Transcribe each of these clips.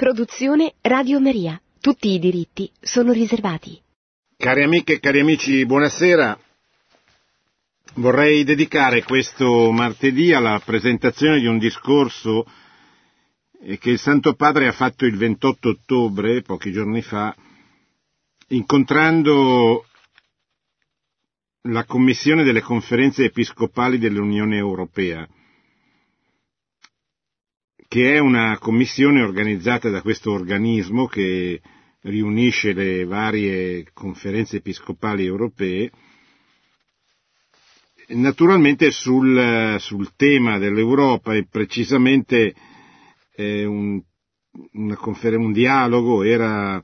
Produzione Radio Maria. Tutti i diritti sono riservati. Cari amiche e cari amici, buonasera. Vorrei dedicare questo martedì alla presentazione di un discorso che il Santo Padre ha fatto il 28 ottobre, pochi giorni fa, incontrando la Commissione delle conferenze episcopali dell'Unione Europea che è una commissione organizzata da questo organismo che riunisce le varie conferenze episcopali europee, naturalmente sul, sul tema dell'Europa e precisamente eh, un, confer- un dialogo era,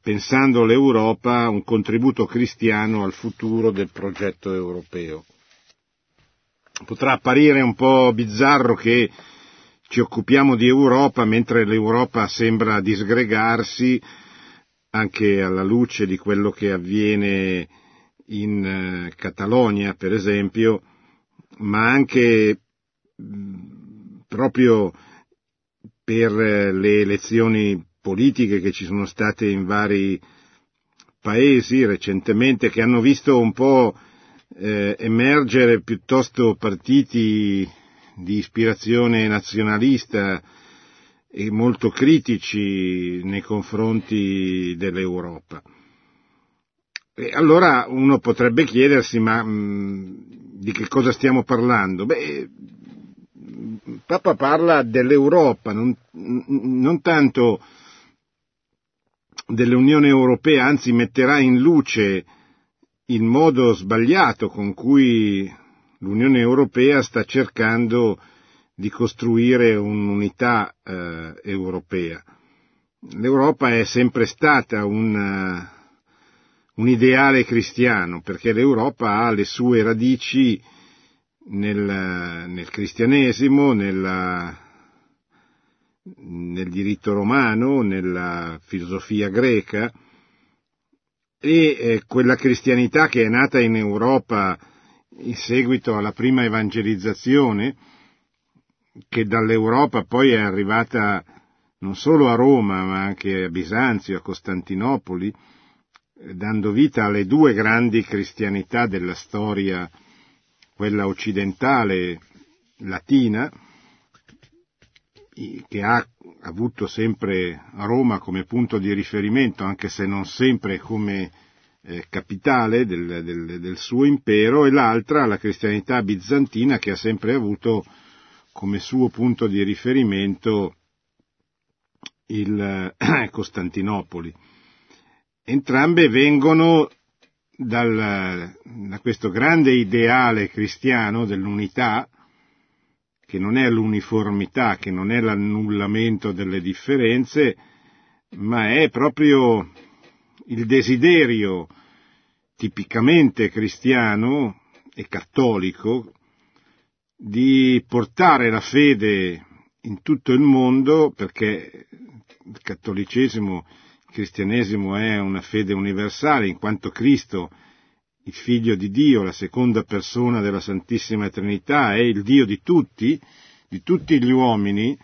pensando l'Europa, un contributo cristiano al futuro del progetto europeo. Potrà apparire un po' bizzarro che ci occupiamo di Europa mentre l'Europa sembra disgregarsi anche alla luce di quello che avviene in eh, Catalogna, per esempio, ma anche proprio per eh, le elezioni politiche che ci sono state in vari paesi recentemente, che hanno visto un po' eh, emergere piuttosto partiti di ispirazione nazionalista e molto critici nei confronti dell'Europa. E allora uno potrebbe chiedersi ma mh, di che cosa stiamo parlando? Beh, Papa parla dell'Europa, non, non tanto dell'Unione Europea, anzi metterà in luce il modo sbagliato con cui l'Unione Europea sta cercando di costruire un'unità eh, europea. L'Europa è sempre stata un, uh, un, ideale cristiano perché l'Europa ha le sue radici nel, nel cristianesimo, nella, nel diritto romano, nella filosofia greca e eh, quella cristianità che è nata in Europa in seguito alla prima evangelizzazione, che dall'Europa poi è arrivata non solo a Roma, ma anche a Bisanzio, a Costantinopoli, dando vita alle due grandi cristianità della storia, quella occidentale latina, che ha avuto sempre Roma come punto di riferimento, anche se non sempre come eh, capitale del, del, del, suo impero e l'altra la cristianità bizantina che ha sempre avuto come suo punto di riferimento il eh, Costantinopoli. Entrambe vengono dal, da questo grande ideale cristiano dell'unità, che non è l'uniformità, che non è l'annullamento delle differenze, ma è proprio il desiderio tipicamente cristiano e cattolico di portare la fede in tutto il mondo perché il cattolicesimo, il cristianesimo è una fede universale in quanto Cristo, il figlio di Dio, la seconda persona della Santissima Trinità, è il Dio di tutti, di tutti gli uomini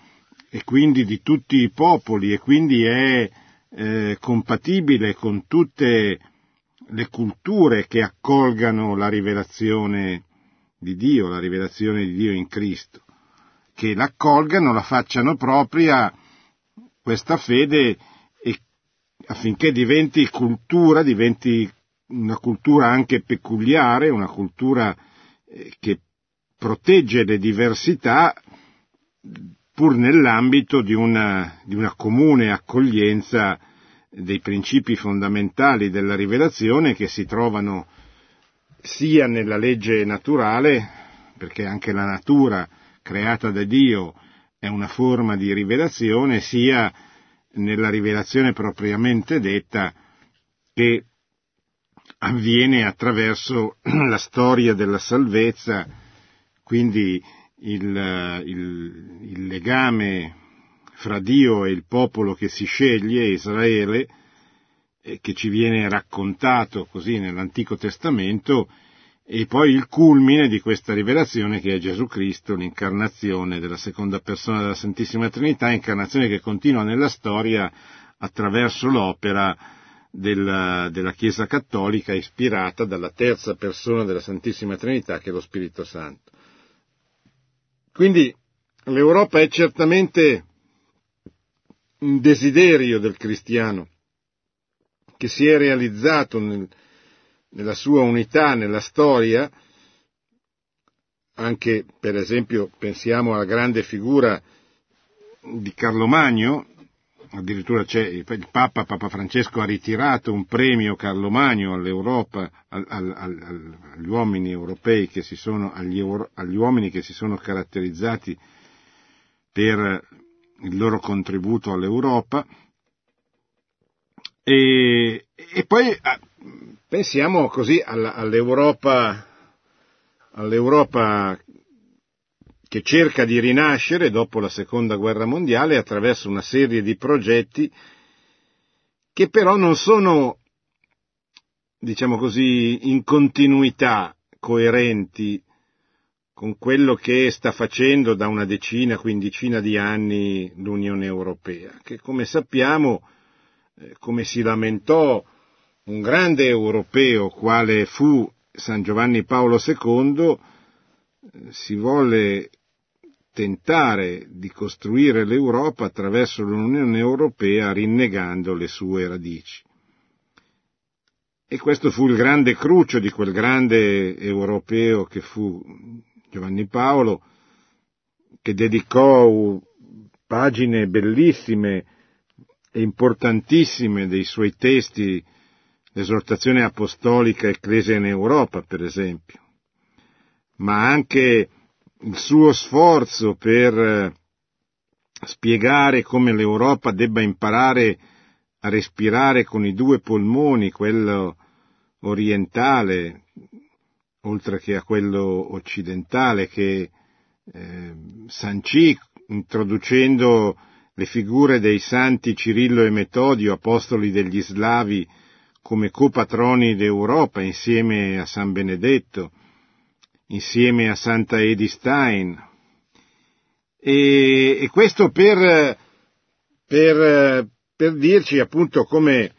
e quindi di tutti i popoli e quindi è eh, compatibile con tutte le culture che accolgano la rivelazione di Dio, la rivelazione di Dio in Cristo, che l'accolgano, la facciano propria questa fede e affinché diventi cultura, diventi una cultura anche peculiare, una cultura eh, che protegge le diversità pur nell'ambito di una, di una comune accoglienza dei principi fondamentali della rivelazione che si trovano sia nella legge naturale, perché anche la natura creata da Dio è una forma di rivelazione, sia nella rivelazione propriamente detta che avviene attraverso la storia della salvezza, quindi il, il, il legame fra Dio e il popolo che si sceglie, Israele, che ci viene raccontato così nell'Antico Testamento, e poi il culmine di questa rivelazione che è Gesù Cristo, l'incarnazione della seconda persona della Santissima Trinità, incarnazione che continua nella storia attraverso l'opera della, della, Chiesa Cattolica ispirata dalla terza persona della Santissima Trinità che è lo Spirito Santo. Quindi l'Europa è certamente un desiderio del cristiano che si è realizzato nel, nella sua unità, nella storia, anche per esempio pensiamo alla grande figura di Carlo Magno, addirittura c'è il Papa, Papa Francesco ha ritirato un premio Carlo Magno all'Europa, al, al, al, agli uomini europei che si sono, agli, agli uomini che si sono caratterizzati per il loro contributo all'Europa. E, e poi ah, pensiamo così all'Europa, all'Europa che cerca di rinascere dopo la seconda guerra mondiale attraverso una serie di progetti che però non sono, diciamo così, in continuità coerenti con quello che sta facendo da una decina, quindicina di anni l'Unione Europea, che come sappiamo, eh, come si lamentò un grande europeo quale fu San Giovanni Paolo II, eh, si volle tentare di costruire l'Europa attraverso l'Unione Europea rinnegando le sue radici. E questo fu il grande crucio di quel grande europeo che fu Giovanni Paolo, che dedicò pagine bellissime e importantissime dei suoi testi, l'esortazione apostolica Ecclesia in Europa, per esempio, ma anche il suo sforzo per eh, spiegare come l'Europa debba imparare a respirare con i due polmoni, quello orientale, oltre che a quello occidentale, che eh, sancì introducendo le figure dei santi Cirillo e Metodio, apostoli degli slavi, come copatroni d'Europa insieme a San Benedetto, insieme a Santa Edith Stein. E, e questo per, per, per dirci appunto come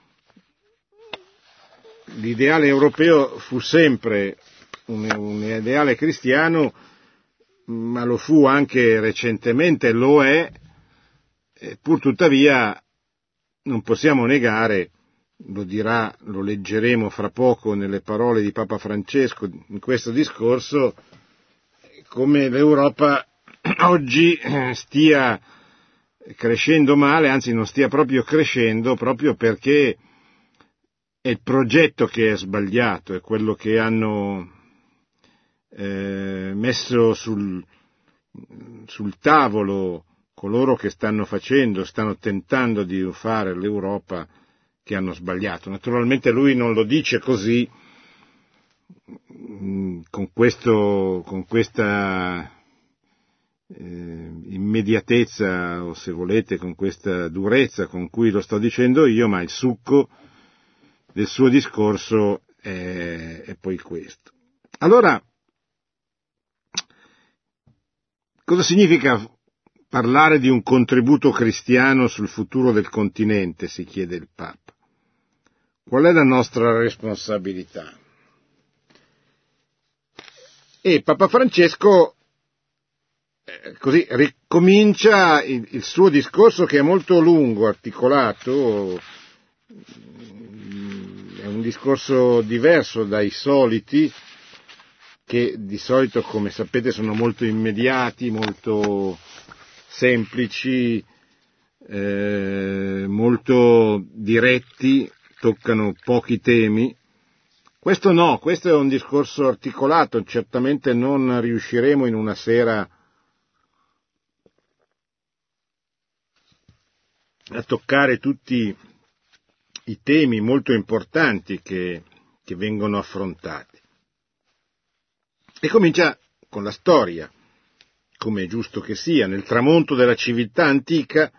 l'ideale europeo fu sempre un, un, ideale cristiano, ma lo fu anche recentemente, lo è, pur tuttavia non possiamo negare lo dirà, lo leggeremo fra poco nelle parole di Papa Francesco in questo discorso, come l'Europa oggi eh, stia crescendo male, anzi non stia proprio crescendo, proprio perché è il progetto che è sbagliato, è quello che hanno eh, messo sul, sul tavolo coloro che stanno facendo, stanno tentando di fare l'Europa che hanno sbagliato. Naturalmente lui non lo dice così, mm, con, questo, con questa eh, immediatezza o se volete con questa durezza con cui lo sto dicendo io, ma il succo del suo discorso è, è poi questo. Allora, cosa significa parlare di un contributo cristiano sul futuro del continente, si chiede il Papa. Qual è la nostra responsabilità? E Papa Francesco eh, così ricomincia il, il, suo discorso che è molto lungo, articolato, è un discorso diverso dai soliti, che di solito, come sapete, sono molto immediati, molto semplici, eh, molto diretti, toccano pochi temi. Questo no, questo è un discorso articolato, certamente non riusciremo in una sera a toccare tutti i temi molto importanti che, che vengono affrontati. E comincia con la storia, come è giusto che sia, nel tramonto della civiltà antica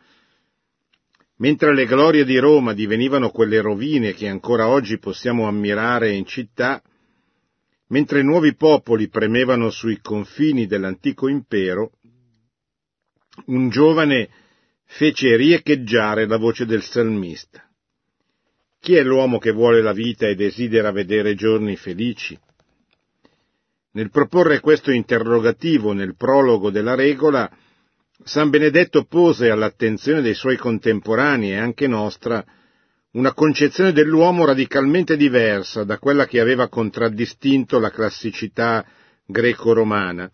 Mentre le glorie di Roma divenivano quelle rovine che ancora oggi possiamo ammirare in città, mentre nuovi popoli premevano sui confini dell'antico impero, un giovane fece riecheggiare la voce del salmista. Chi è l'uomo che vuole la vita e desidera vedere giorni felici? Nel proporre questo interrogativo nel prologo della regola, San Benedetto pose all'attenzione dei suoi contemporanei e anche nostra una concezione dell'uomo radicalmente diversa da quella che aveva contraddistinto la classicità greco-romana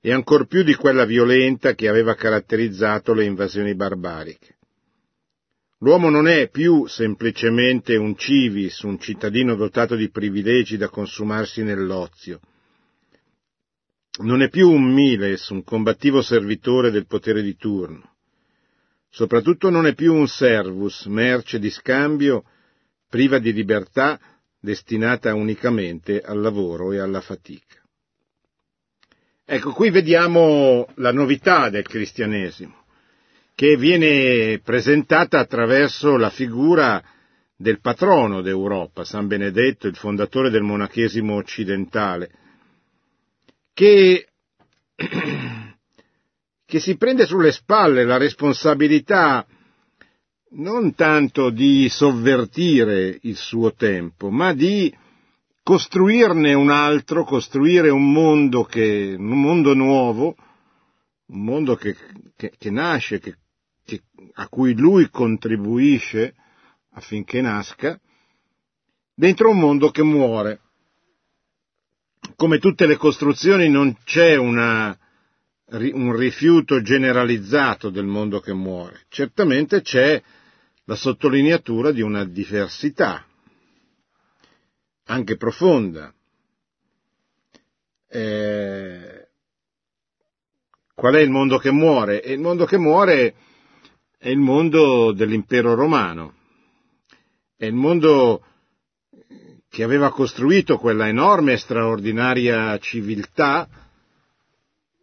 e ancor più di quella violenta che aveva caratterizzato le invasioni barbariche. L'uomo non è più semplicemente un civis, un cittadino dotato di privilegi da consumarsi nell'ozio. Non è più un miles, un combattivo servitore del potere di turno. Soprattutto non è più un servus, merce di scambio, priva di libertà, destinata unicamente al lavoro e alla fatica. Ecco, qui vediamo la novità del cristianesimo, che viene presentata attraverso la figura del patrono d'Europa, San Benedetto, il fondatore del monachesimo occidentale, che che si prende sulle spalle la responsabilità non tanto di sovvertire il suo tempo, ma di costruirne un altro, costruire un mondo, che, un mondo nuovo, un mondo che, che, che nasce, a cui lui contribuisce affinché nasca, dentro un mondo che muore. Come tutte le costruzioni non c'è una, un rifiuto generalizzato del mondo che muore. Certamente c'è la sottolineatura di una diversità, anche profonda. Eh, qual è il mondo che muore? E il mondo che muore è il mondo dell'impero romano, è il mondo che aveva costruito quella enorme e straordinaria civiltà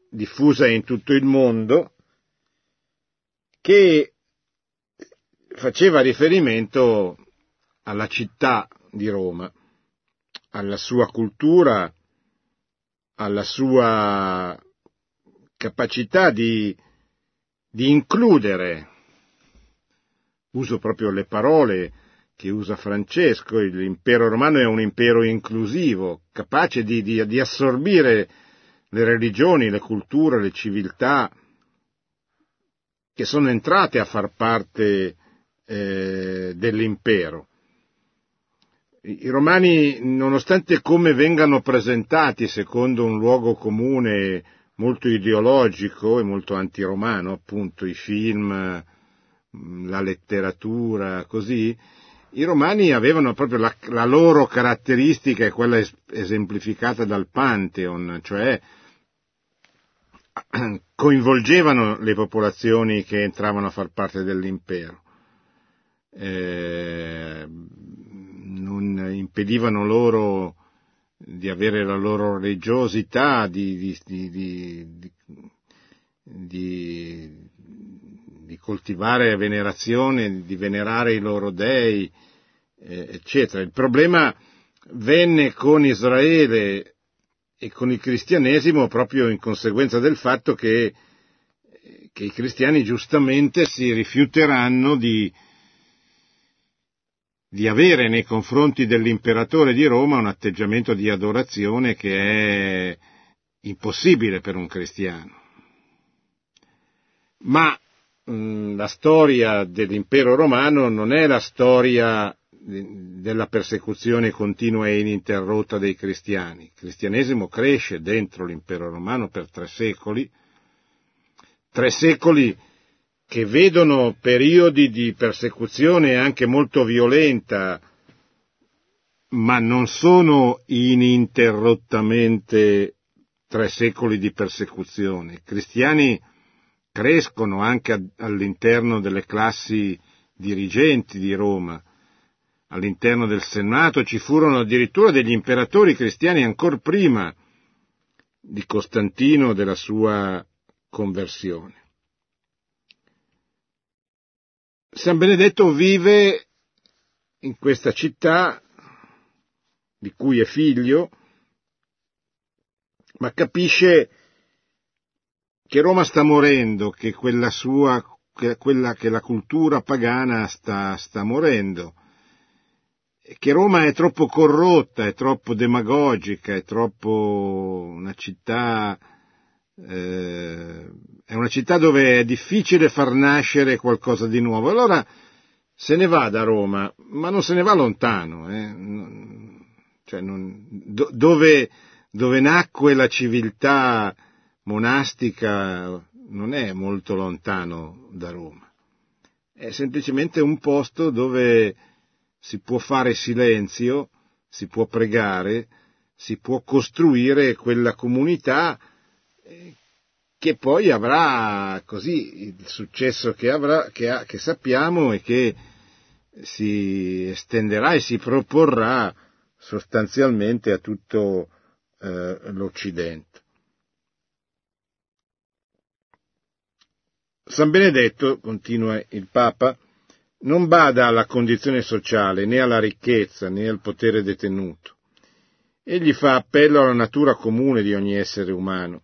diffusa in tutto il mondo, che faceva riferimento alla città di Roma, alla sua cultura, alla sua capacità di, di includere, uso proprio le parole che usa Francesco, l'impero romano è un impero inclusivo, capace di, di, di assorbire le religioni, le culture, le civiltà che sono entrate a far parte eh, dell'impero. I romani, nonostante come vengano presentati secondo un luogo comune molto ideologico e molto antiromano, appunto i film, la letteratura, così, i romani avevano proprio la, la loro caratteristica, quella esemplificata dal Pantheon, cioè coinvolgevano le popolazioni che entravano a far parte dell'impero, eh, non impedivano loro di avere la loro religiosità, di, di, di, di, coltivare venerazione, di venerare i loro dei, eh, eccetera. Il problema venne con Israele e con il cristianesimo proprio in conseguenza del fatto che, che i cristiani giustamente si rifiuteranno di, di avere nei confronti dell'imperatore di Roma un atteggiamento di adorazione che è impossibile per un cristiano. Ma mh, la storia dell'impero romano non è la storia della persecuzione continua e ininterrotta dei cristiani. Il cristianesimo cresce dentro l'impero romano per tre secoli, tre secoli che vedono periodi di persecuzione anche molto violenta, ma non sono ininterrottamente tre secoli di persecuzione. I cristiani crescono anche all'interno delle classi dirigenti di Roma, all'interno del Senato ci furono addirittura degli imperatori cristiani ancora prima di Costantino della sua conversione. San Benedetto vive in questa città di cui è figlio, ma capisce che Roma sta morendo, che quella sua, che quella che la cultura pagana sta, sta morendo, che Roma è troppo corrotta, è troppo demagogica, è troppo una città, eh, è una città dove è difficile far nascere qualcosa di nuovo. Allora se ne va da Roma, ma non se ne va lontano, eh? cioè non, do, dove, dove nacque la civiltà monastica non è molto lontano da Roma, è semplicemente un posto dove si può fare silenzio, si può pregare, si può costruire quella comunità eh, che poi avrà così il successo che, avrà, che, ha, che sappiamo e che si estenderà e si proporrà sostanzialmente a tutto eh, l'Occidente. San Benedetto, continua il Papa, non bada alla condizione sociale, né alla ricchezza, né al potere detenuto. Egli fa appello alla natura comune di ogni essere umano,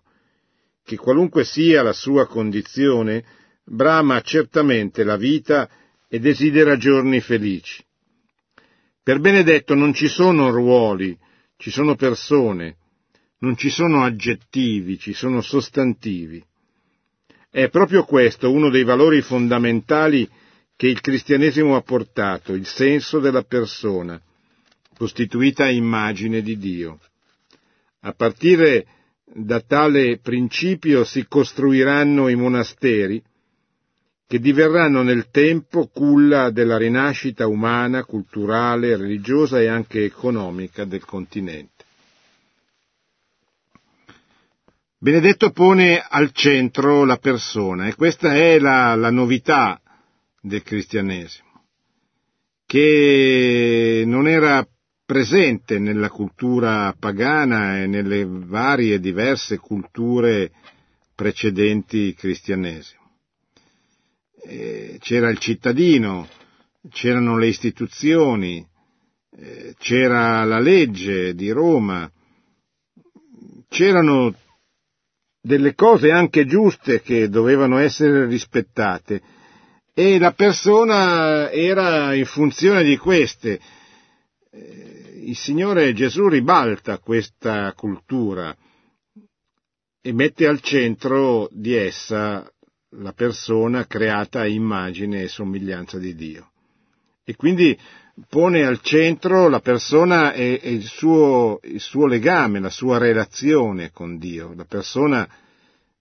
che qualunque sia la sua condizione, brama certamente la vita e desidera giorni felici. Per Benedetto non ci sono ruoli, ci sono persone, non ci sono aggettivi, ci sono sostantivi. È proprio questo uno dei valori fondamentali che il cristianesimo ha portato, il senso della persona, costituita immagine di Dio. A partire da tale principio si costruiranno i monasteri, che diverranno nel tempo culla della rinascita umana, culturale, religiosa e anche economica del continente. Benedetto pone al centro la persona e questa è la, la novità del cristianesimo, che non era presente nella cultura pagana e nelle varie diverse culture precedenti cristianesimo. c'era il cittadino, c'erano le istituzioni, c'era la legge di Roma, c'erano delle cose anche giuste che dovevano essere rispettate e la persona era in funzione di queste. Eh, il Signore Gesù ribalta questa cultura e mette al centro di essa la persona creata a immagine e somiglianza di Dio. E quindi pone al centro la persona e, e il, suo, il, suo, legame, la sua relazione con Dio. La persona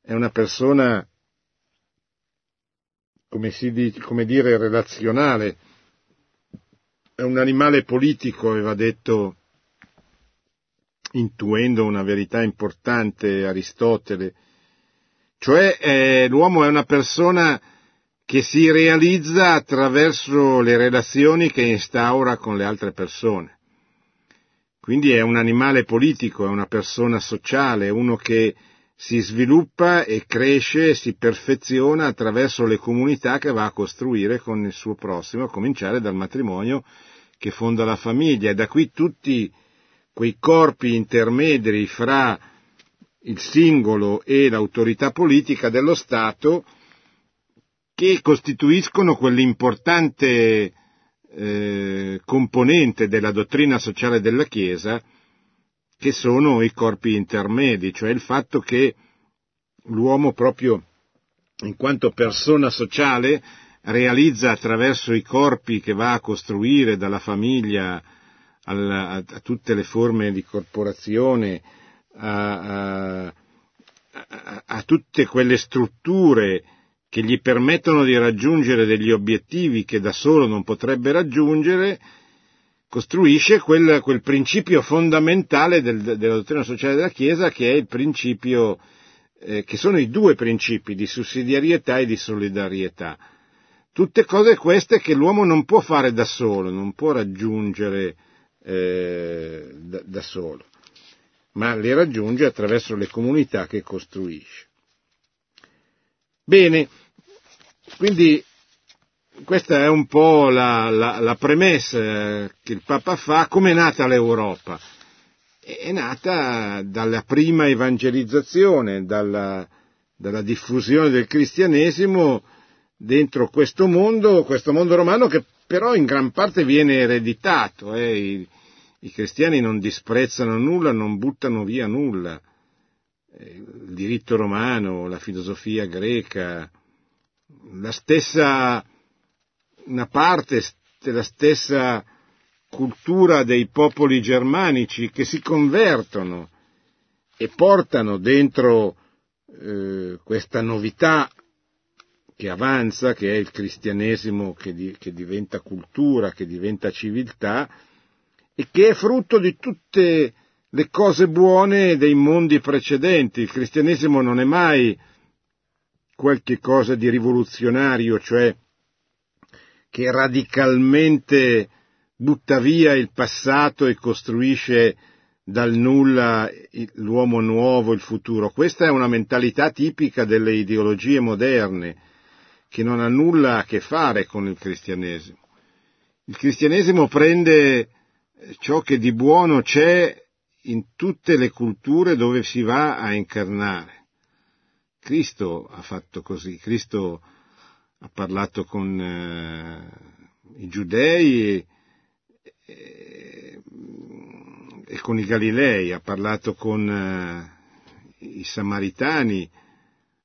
è una persona, come, si, come dire, relazionale, è un animale politico, aveva detto, intuendo una verità importante Aristotele, cioè eh, l'uomo è una persona che si realizza attraverso le relazioni che instaura con le altre persone. Quindi è un animale politico, è una persona sociale, uno che si sviluppa e cresce e si perfeziona attraverso le comunità che va a costruire con il suo prossimo, a cominciare dal matrimonio che fonda la famiglia e da qui tutti quei corpi intermedi fra il singolo e l'autorità politica dello Stato che costituiscono quell'importante eh, componente della dottrina sociale della Chiesa, che sono i corpi intermedi, cioè il fatto che l'uomo proprio in quanto persona sociale realizza attraverso i corpi che va a costruire dalla famiglia alla, a, tutte le forme di corporazione, a, a, a tutte quelle strutture che gli permettono di raggiungere degli obiettivi che da solo non potrebbe raggiungere, costruisce quel, quel principio fondamentale del, della dottrina sociale della Chiesa che è il principio, eh, che sono i due principi di sussidiarietà e di solidarietà. Tutte cose queste che l'uomo non può fare da solo, non può raggiungere eh, da, da solo, ma le raggiunge attraverso le comunità che costruisce. Bene, quindi questa è un po' la, la, la premessa che il Papa fa, come è nata l'Europa. è nata dalla prima evangelizzazione, dalla, dalla diffusione del cristianesimo dentro questo mondo, questo mondo romano che però in gran parte viene ereditato. Eh. I, I, cristiani non disprezzano nulla, non buttano via nulla. Eh, il diritto romano, la filosofia greca, la stessa, una parte della stessa cultura dei popoli germanici che si convertono e portano dentro eh, questa novità che avanza, che è il cristianesimo che, di, che diventa cultura, che diventa civiltà e che è frutto di tutte le cose buone dei mondi precedenti. Il cristianesimo non è mai qualche cosa di rivoluzionario, cioè che radicalmente butta via il passato e costruisce dal nulla l'uomo nuovo, il futuro. Questa è una mentalità tipica delle ideologie moderne, che non ha nulla a che fare con il cristianesimo. Il cristianesimo prende ciò che di buono c'è in tutte le culture dove si va a incarnare. Cristo ha fatto così, Cristo ha parlato con eh, i giudei e, e con i Galilei, ha parlato con uh, i Samaritani,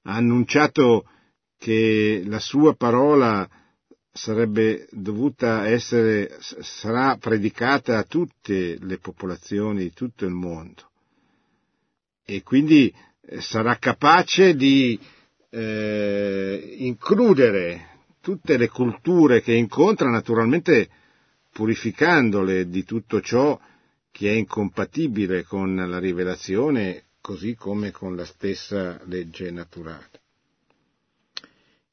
ha annunciato che la sua parola sarebbe dovuta essere, sarà predicata a tutte le popolazioni di tutto il mondo e quindi eh, sarà capace di eh, includere tutte le culture che incontra, naturalmente purificandole di tutto ciò che è incompatibile con la rivelazione, così come con la stessa legge naturale.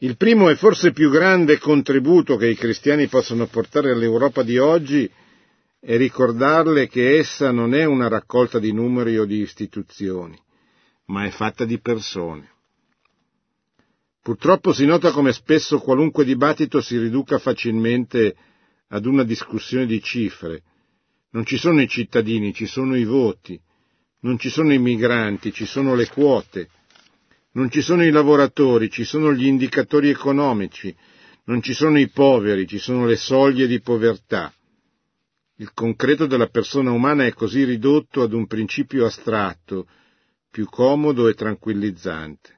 Il primo e forse più grande contributo che i cristiani possono portare all'Europa di oggi è ricordarle che essa non è una raccolta di numeri o di istituzioni, ma è fatta di persone. Purtroppo si nota come spesso qualunque dibattito si riduca facilmente ad una discussione di cifre. Non ci sono i cittadini, ci sono i voti, non ci sono i migranti, ci sono le quote, non ci sono i lavoratori, ci sono gli indicatori economici, non ci sono i poveri, ci sono le soglie di povertà. Il concreto della persona umana è così ridotto ad un principio astratto, più comodo e tranquillizzante.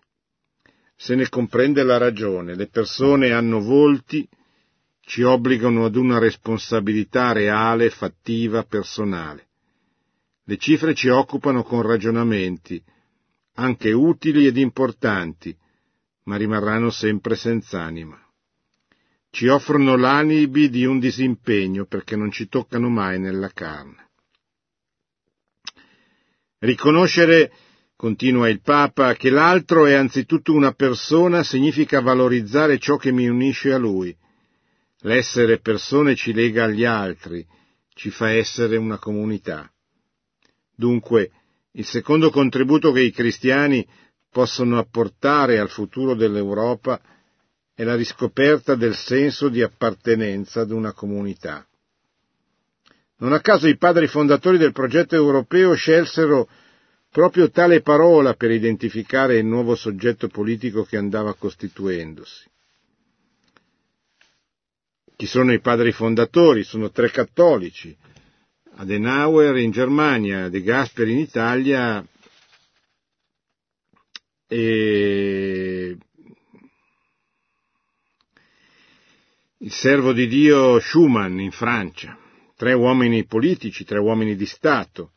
Se ne comprende la ragione, le persone hanno volti, ci obbligano ad una responsabilità reale, fattiva, personale. Le cifre ci occupano con ragionamenti, anche utili ed importanti, ma rimarranno sempre senz'anima. Ci offrono l'alibi di un disimpegno perché non ci toccano mai nella carne. Riconoscere, continua il Papa, che l'altro è anzitutto una persona significa valorizzare ciò che mi unisce a lui, L'essere persone ci lega agli altri, ci fa essere una comunità. Dunque, il secondo contributo che i cristiani possono apportare al futuro dell'Europa è la riscoperta del senso di appartenenza ad una comunità. Non a caso i padri fondatori del progetto europeo scelsero proprio tale parola per identificare il nuovo soggetto politico che andava costituendosi. Chi sono i padri fondatori? Sono tre cattolici. Adenauer in Germania, De Gasperi in Italia e il servo di Dio Schumann in Francia. Tre uomini politici, tre uomini di Stato,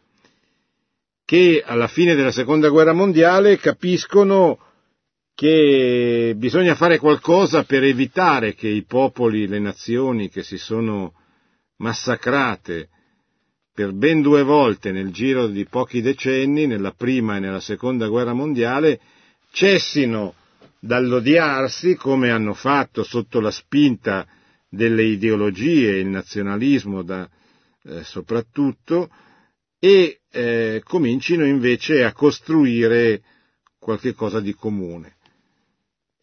che alla fine della seconda guerra mondiale capiscono che bisogna fare qualcosa per evitare che i popoli, le nazioni che si sono massacrate per ben due volte nel giro di pochi decenni, nella prima e nella seconda guerra mondiale, cessino dall'odiarsi come hanno fatto sotto la spinta delle ideologie, il nazionalismo da, eh, soprattutto, e eh, comincino invece a costruire qualche cosa di comune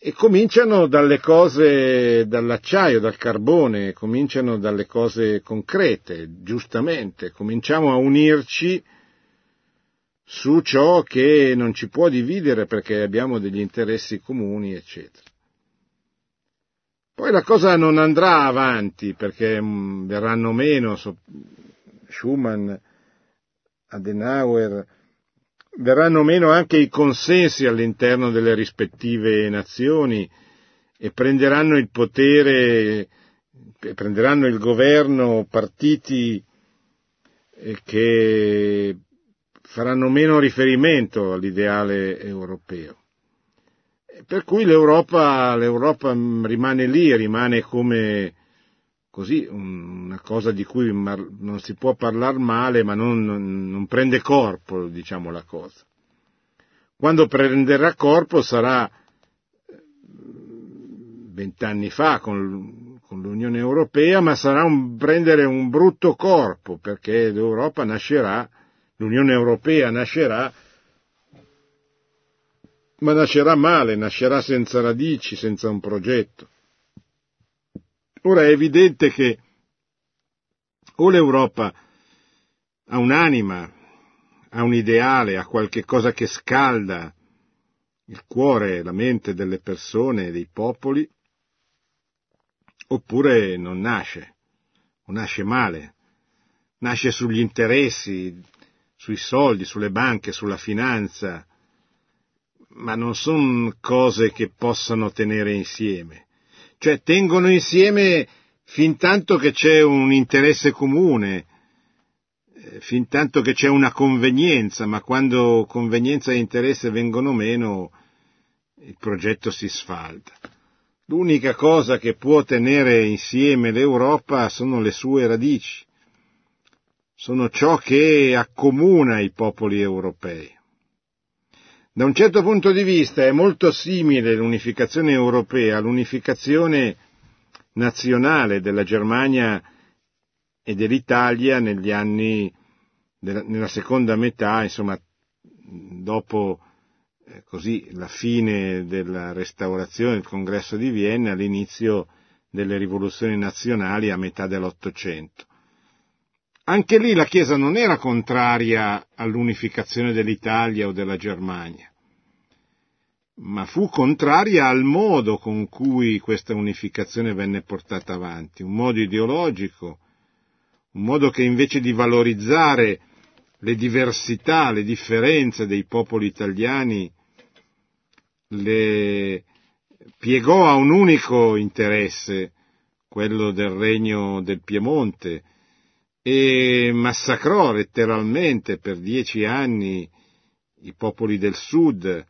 e cominciano dalle cose, dall'acciaio, dal carbone, cominciano dalle cose concrete, giustamente, cominciamo a unirci su ciò che non ci può dividere perché abbiamo degli interessi comuni, eccetera. Poi la cosa non andrà avanti perché mh, verranno meno Schumann, Adenauer, verranno meno anche i consensi all'interno delle rispettive nazioni e prenderanno il potere, prenderanno il governo partiti eh, che faranno meno riferimento all'ideale europeo. Per cui l'Europa, l'Europa rimane lì, rimane come così una cosa di cui non si può parlare male, ma non, non prende corpo, diciamo la cosa. Quando prenderà corpo sarà vent'anni fa con, con, l'Unione Europea, ma sarà un, prendere un brutto corpo, perché l'Europa nascerà, l'Unione Europea nascerà, ma nascerà male, nascerà senza radici, senza un progetto. Ora è evidente che o l'Europa ha un'anima, ha un ideale, ha qualche cosa che scalda il cuore e la mente delle persone e dei popoli, oppure non nasce, o nasce male, nasce sugli interessi, sui soldi, sulle banche, sulla finanza, ma non sono cose che possano tenere insieme. Cioè tengono insieme fin tanto che c'è un interesse comune, eh, fin tanto che c'è una convenienza, ma quando convenienza e interesse vengono meno, il progetto si sfalda. L'unica cosa che può tenere insieme l'Europa sono le sue radici, sono ciò che accomuna i popoli europei. Da un certo punto di vista è molto simile l'unificazione europea all'unificazione nazionale della Germania e dell'Italia negli anni, nella seconda metà, insomma, dopo eh, così la fine della restaurazione del congresso di Vienna, all'inizio delle rivoluzioni nazionali a metà dell'Ottocento. Anche lì la Chiesa non era contraria all'unificazione dell'Italia o della Germania, ma fu contraria al modo con cui questa unificazione venne portata avanti, un modo ideologico, un modo che invece di valorizzare le diversità, le differenze dei popoli italiani, le piegò a un unico interesse, quello del regno del Piemonte, e massacrò letteralmente per dieci anni i popoli del sud,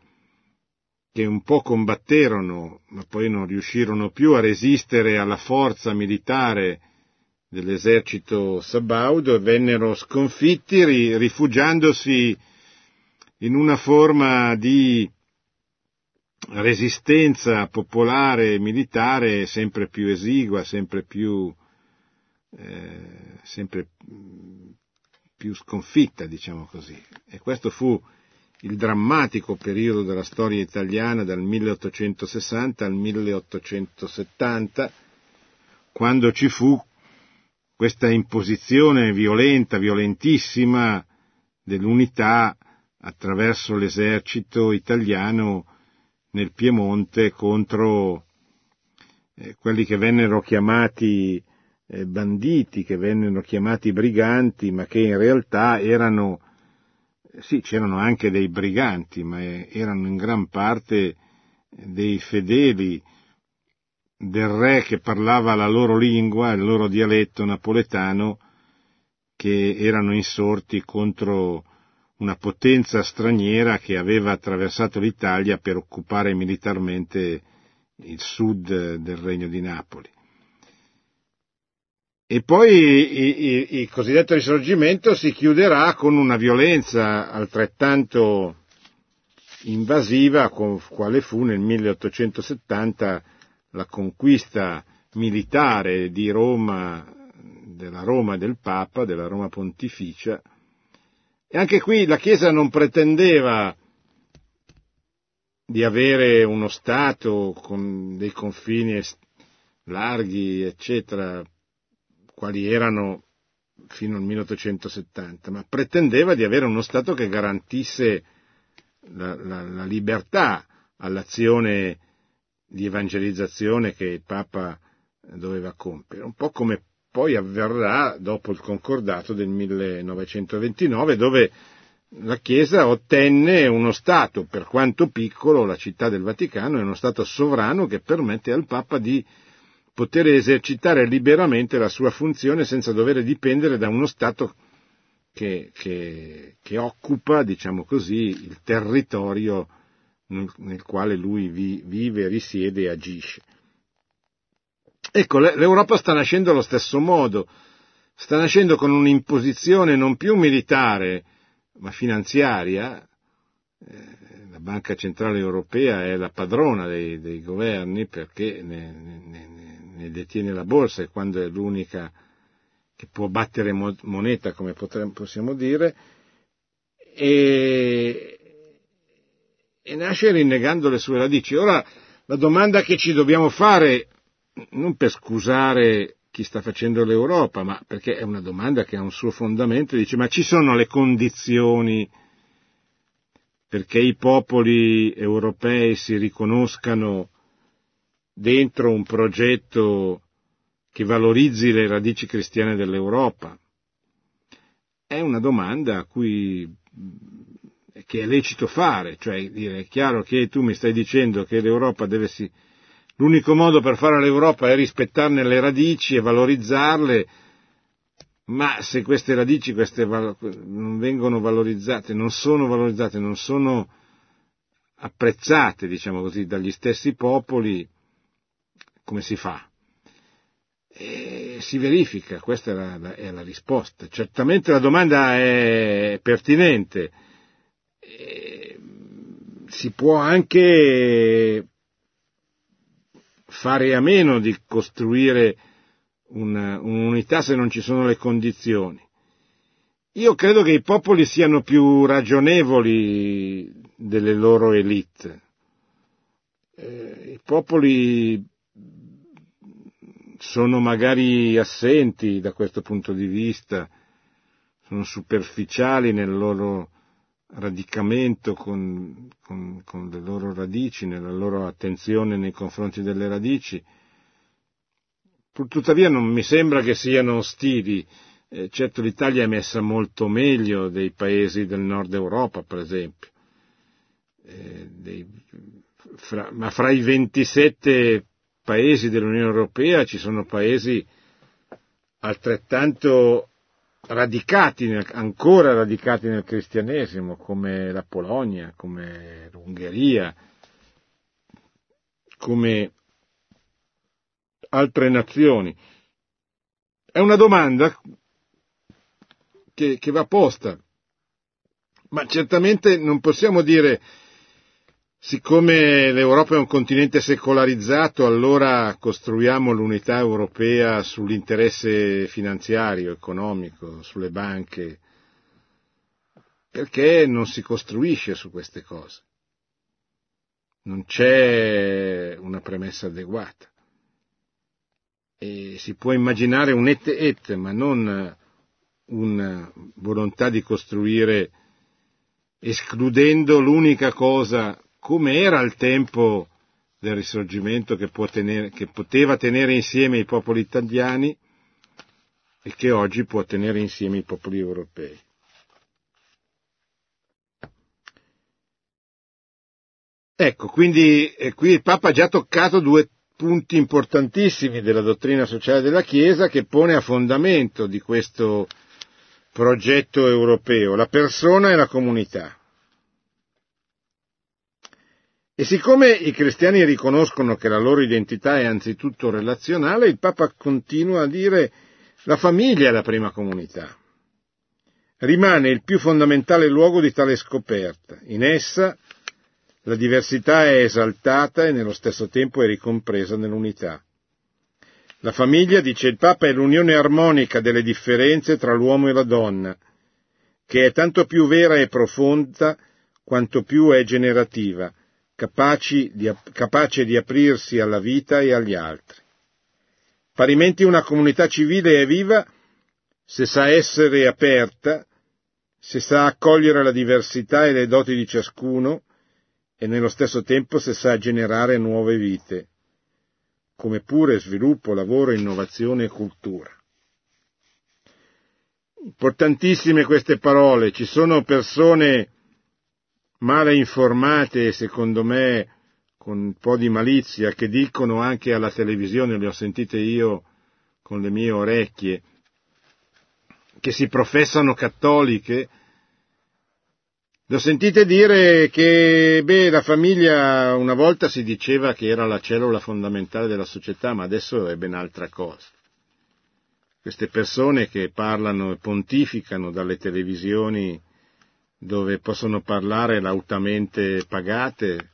che un po' combatterono, ma poi non riuscirono più a resistere alla forza militare dell'esercito sabaudo e vennero sconfitti rifugiandosi in una forma di resistenza popolare e militare sempre più esigua, sempre più, eh, sempre più sconfitta, diciamo così. E questo fu il drammatico periodo della storia italiana dal 1860 al 1870, quando ci fu questa imposizione violenta, violentissima dell'unità attraverso l'esercito italiano nel Piemonte contro eh, quelli che vennero chiamati banditi, che vennero chiamati briganti, ma che in realtà erano, sì, c'erano anche dei briganti, ma eh, erano in gran parte dei fedeli del re che parlava la loro lingua, il loro dialetto napoletano, che erano insorti contro una potenza straniera che aveva attraversato l'Italia per occupare militarmente il sud del regno di Napoli. E poi il cosiddetto risorgimento si chiuderà con una violenza altrettanto invasiva quale fu nel 1870 la conquista militare di Roma, della Roma del Papa, della Roma Pontificia, e anche qui la Chiesa non pretendeva di avere uno Stato con dei confini larghi, eccetera, quali erano fino al 1870, ma pretendeva di avere uno Stato che garantisse la, la, la libertà all'azione di evangelizzazione che il Papa doveva compiere, un po' come poi avverrà dopo il concordato del 1929, dove la Chiesa ottenne uno Stato, per quanto piccolo, la città del Vaticano è uno Stato sovrano che permette al Papa di poter esercitare liberamente la sua funzione senza dover dipendere da uno Stato che, che, che occupa, diciamo così, il territorio nel, nel quale lui vi, vive, risiede e agisce. Ecco, l'Europa sta nascendo allo stesso modo, sta nascendo con un'imposizione non più militare, ma finanziaria. Eh, la Banca Centrale Europea è la padrona dei, dei governi perché ne, ne, ne, detiene la borsa e quando è l'unica che può battere moneta, come potremmo, possiamo dire, e, e nasce rinnegando le sue radici. Ora, la domanda che ci dobbiamo fare, non per scusare chi sta facendo l'Europa, ma perché è una domanda che ha un suo fondamento, dice ma ci sono le condizioni perché i popoli europei si riconoscano dentro un progetto che valorizzi le radici cristiane dell'Europa? È una domanda a cui che è lecito fare, cioè dire, è chiaro che tu mi stai dicendo che l'Europa deve si... l'unico modo per fare l'Europa è rispettarne le radici e valorizzarle, ma se queste radici queste val... non vengono valorizzate, non sono valorizzate, non sono apprezzate, diciamo così, dagli stessi popoli, come si fa? E si verifica, questa è la, è la risposta. Certamente la domanda è pertinente, si può anche fare a meno di costruire una, un'unità se non ci sono le condizioni. Io credo che i popoli siano più ragionevoli delle loro elite. Eh, I popoli sono magari assenti da questo punto di vista, sono superficiali nel loro radicamento con, con, con, le loro radici, nella loro attenzione nei confronti delle radici. Tuttavia non mi sembra che siano ostili. Eh, certo l'Italia è messa molto meglio dei paesi del nord Europa, per esempio. Eh, dei, fra, ma fra i 27 paesi dell'Unione Europea ci sono paesi altrettanto radicati ancora radicati nel cristianesimo, come la Polonia, come l'Ungheria, come altre nazioni. È una domanda che, che va posta, ma certamente non possiamo dire Siccome l'Europa è un continente secolarizzato, allora costruiamo l'unità europea sull'interesse finanziario, economico, sulle banche, perché non si costruisce su queste cose. Non c'è una premessa adeguata. E si può immaginare un et et, ma non una volontà di costruire escludendo l'unica cosa come era il tempo del risorgimento che, tenere, che poteva tenere insieme i popoli italiani e che oggi può tenere insieme i popoli europei. Ecco, quindi eh, qui il Papa ha già toccato due punti importantissimi della dottrina sociale della Chiesa che pone a fondamento di questo progetto europeo, la persona e la comunità. E siccome i cristiani riconoscono che la loro identità è anzitutto relazionale, il Papa continua a dire la famiglia è la prima comunità. Rimane il più fondamentale luogo di tale scoperta. In essa la diversità è esaltata e nello stesso tempo è ricompresa nell'unità. La famiglia, dice il Papa, è l'unione armonica delle differenze tra l'uomo e la donna, che è tanto più vera e profonda quanto più è generativa, di, capace di aprirsi alla vita e agli altri. Parimenti una comunità civile e viva se sa essere aperta, se sa accogliere la diversità e le doti di ciascuno e nello stesso tempo se sa generare nuove vite, come pure sviluppo, lavoro, innovazione e cultura. Importantissime queste parole, ci sono persone male informate, secondo me, con un po' di malizia, che dicono anche alla televisione, le ho sentite io con le mie orecchie, che si professano cattoliche, le ho sentite dire che, beh, la famiglia una volta si diceva che era la cellula fondamentale della società, ma adesso è ben altra cosa. Queste persone che parlano e pontificano dalle televisioni dove possono parlare lautamente pagate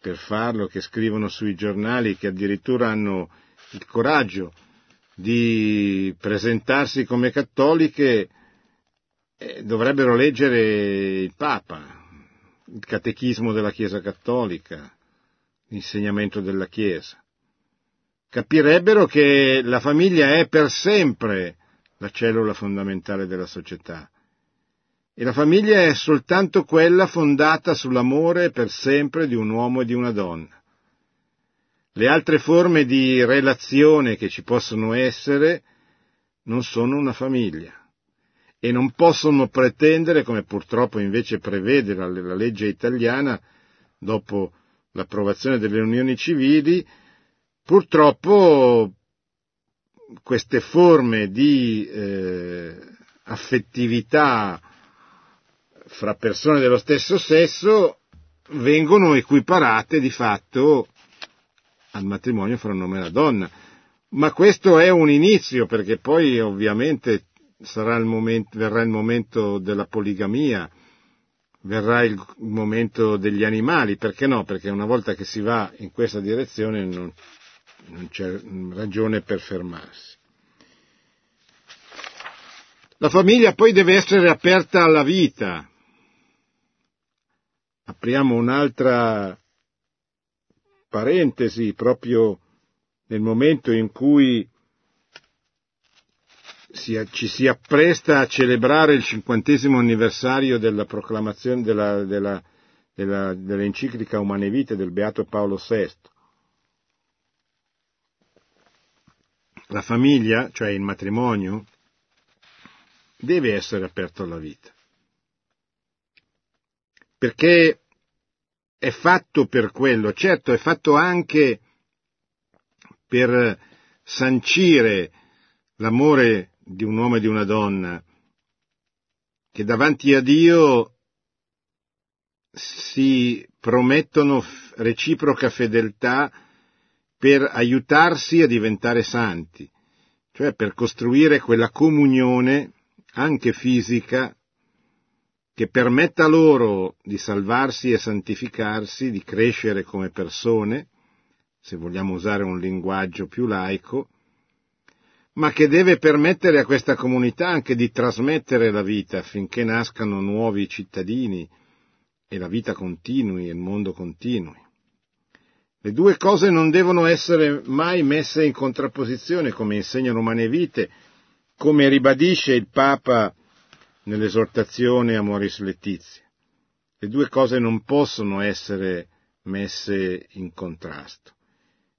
per farlo, che scrivono sui giornali, che addirittura hanno il coraggio di presentarsi come cattoliche, eh, dovrebbero leggere il Papa, il catechismo della Chiesa cattolica, l'insegnamento della Chiesa. Capirebbero che la famiglia è per sempre la cellula fondamentale della società e la famiglia è soltanto quella fondata sull'amore per sempre di un uomo e di una donna. Le altre forme di relazione che ci possono essere non sono una famiglia e non possono pretendere, come purtroppo invece prevede la, la legge italiana, dopo l'approvazione delle unioni civili, purtroppo queste forme di eh, affettività fra persone dello stesso sesso vengono equiparate di fatto al matrimonio fra un uomo e una donna. Ma questo è un inizio, perché poi ovviamente il momento, verrà il momento della poligamia, verrà il momento degli animali, perché no? Perché una volta che si va in questa direzione non, non c'è ragione per fermarsi. La famiglia poi deve essere aperta alla vita, apriamo un'altra parentesi proprio nel momento in cui si, ci si appresta a celebrare il cinquantesimo anniversario della proclamazione della, della, della, dell'enciclica Umane Vite del Beato Paolo VI. La famiglia, cioè il matrimonio, deve essere aperto alla vita perché è fatto per quello, certo è fatto anche per sancire l'amore di un uomo e di una donna, che davanti a Dio si promettono reciproca fedeltà per aiutarsi a diventare santi, cioè per costruire quella comunione anche fisica che permetta loro di salvarsi e santificarsi, di crescere come persone, se vogliamo usare un linguaggio più laico, ma che deve permettere a questa comunità anche di trasmettere la vita affinché nascano nuovi cittadini e la vita continui e il mondo continui. Le due cose non devono essere mai messe in contrapposizione, come insegnano Umane Vite, come ribadisce il Papa nell'esortazione Amoris Letizia. Le due cose non possono essere messe in contrasto.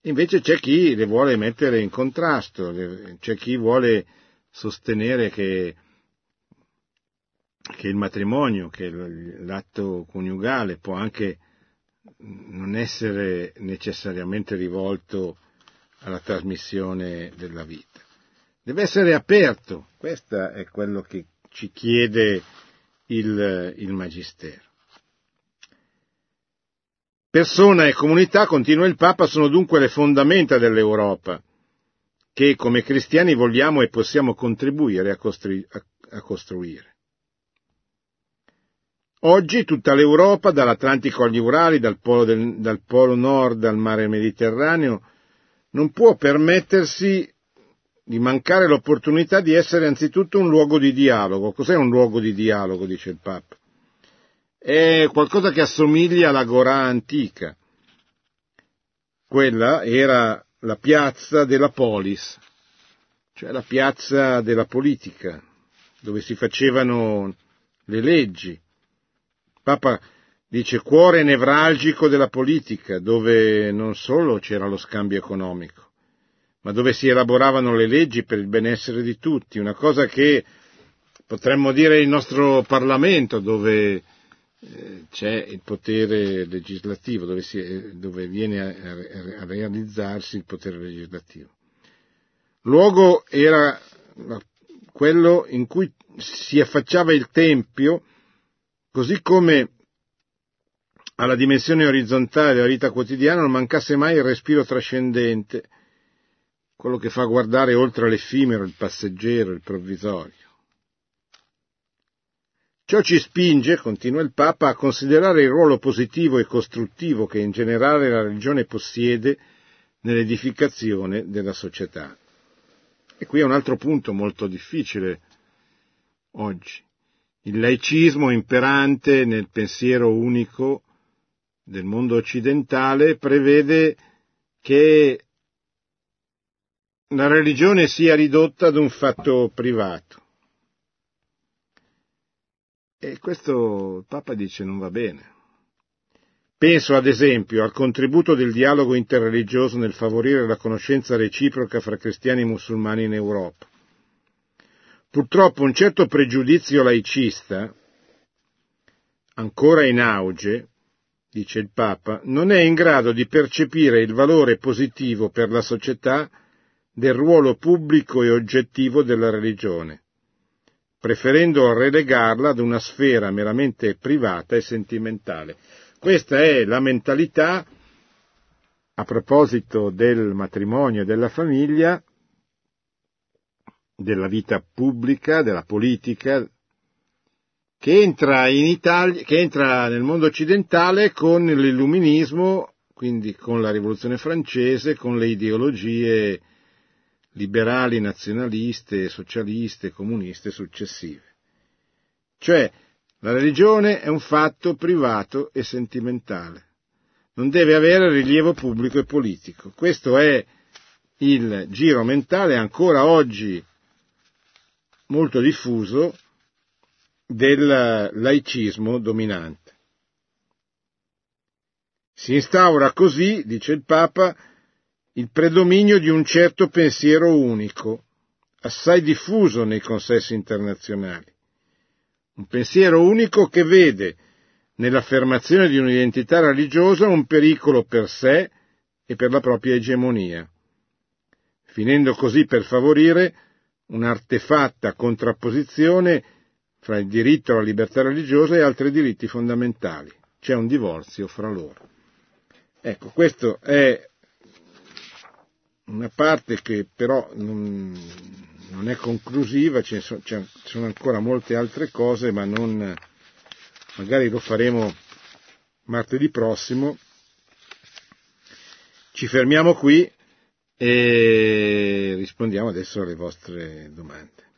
Invece c'è chi le vuole mettere in contrasto, c'è chi vuole sostenere che, che il matrimonio, che l'atto coniugale può anche non essere necessariamente rivolto alla trasmissione della vita. Deve essere aperto, questo è quello che ci chiede il, il Magistero. Persona e comunità, continua il Papa, sono dunque le fondamenta dell'Europa, che come cristiani vogliamo e possiamo contribuire a, a, a costruire. Oggi tutta l'Europa, dall'Atlantico agli Urali, dal polo, del, dal polo nord al mare Mediterraneo, non può permettersi di mancare l'opportunità di essere anzitutto un luogo di dialogo. Cos'è un luogo di dialogo, dice il Papa? È qualcosa che assomiglia alla Gorà antica. Quella era la piazza della polis, cioè la piazza della politica, dove si facevano le leggi. Il Papa dice cuore nevralgico della politica, dove non solo c'era lo scambio economico, ma dove si elaboravano le leggi per il benessere di tutti, una cosa che potremmo dire il nostro Parlamento, dove eh, c'è il potere legislativo, dove, si, eh, dove viene a, a, realizzarsi il potere legislativo. Luogo era quello in cui si affacciava il Tempio, così come alla dimensione orizzontale della vita quotidiana non mancasse mai il respiro trascendente, quello che fa guardare oltre l'effimero, il passeggero, il provvisorio. Ciò ci spinge, continua il Papa, a considerare il ruolo positivo e costruttivo che in generale la religione possiede nell'edificazione della società. E qui è un altro punto molto difficile oggi. Il laicismo imperante nel pensiero unico del mondo occidentale prevede che la religione sia ridotta ad un fatto privato. E questo il Papa dice non va bene. Penso ad esempio al contributo del dialogo interreligioso nel favorire la conoscenza reciproca fra cristiani e musulmani in Europa. Purtroppo un certo pregiudizio laicista, ancora in auge, dice il Papa, non è in grado di percepire il valore positivo per la società del ruolo pubblico e oggettivo della religione, preferendo relegarla ad una sfera meramente privata e sentimentale. Questa è la mentalità, a proposito del matrimonio e della famiglia, della vita pubblica, della politica, che entra, Italia, che entra nel mondo occidentale con l'illuminismo, quindi con la rivoluzione francese, con le ideologie liberali, nazionaliste, socialiste, comuniste successive. Cioè, la religione è un fatto privato e sentimentale. Non deve avere rilievo pubblico e politico. Questo è il giro mentale ancora oggi molto diffuso del laicismo dominante. Si instaura così, dice il Papa, il predominio di un certo pensiero unico, assai diffuso nei consessi internazionali un pensiero unico che vede nell'affermazione di un'identità religiosa un pericolo per sé e per la propria egemonia, finendo così per favorire un'artefatta contrapposizione fra il diritto alla libertà religiosa e altri diritti fondamentali. C'è un divorzio fra loro. Ecco, questa è una parte che però non, non è conclusiva, ci sono ancora molte altre cose, ma non, magari lo faremo martedì prossimo. Ci fermiamo qui e rispondiamo adesso alle vostre domande.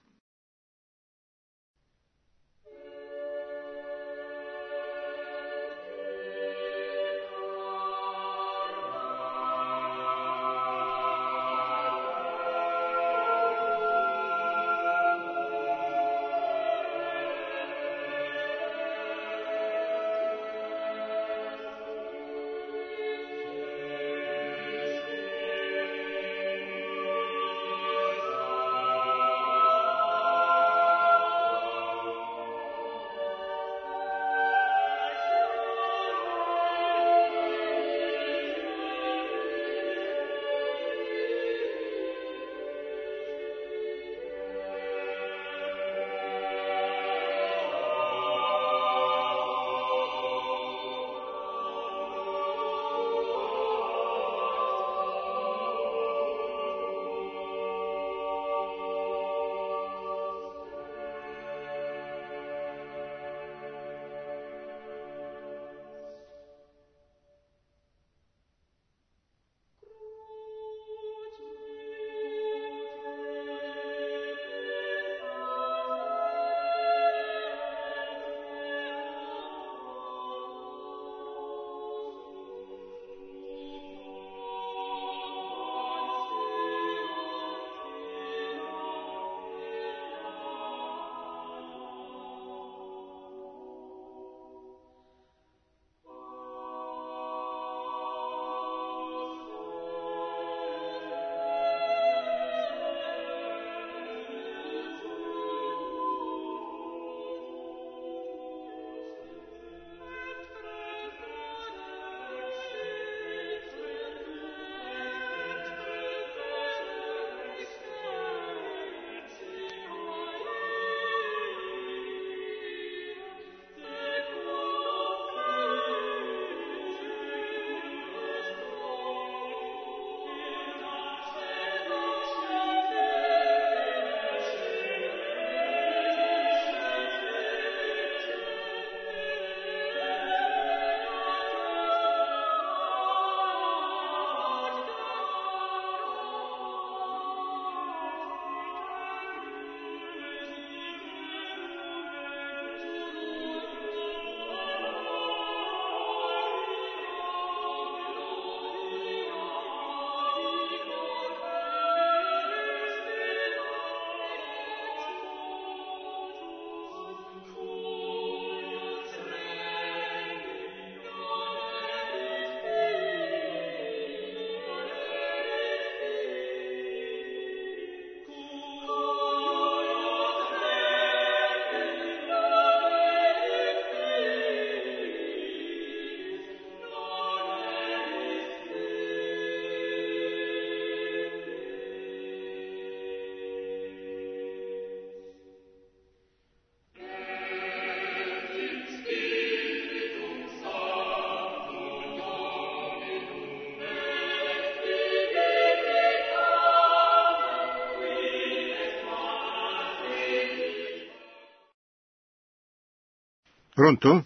Pronto?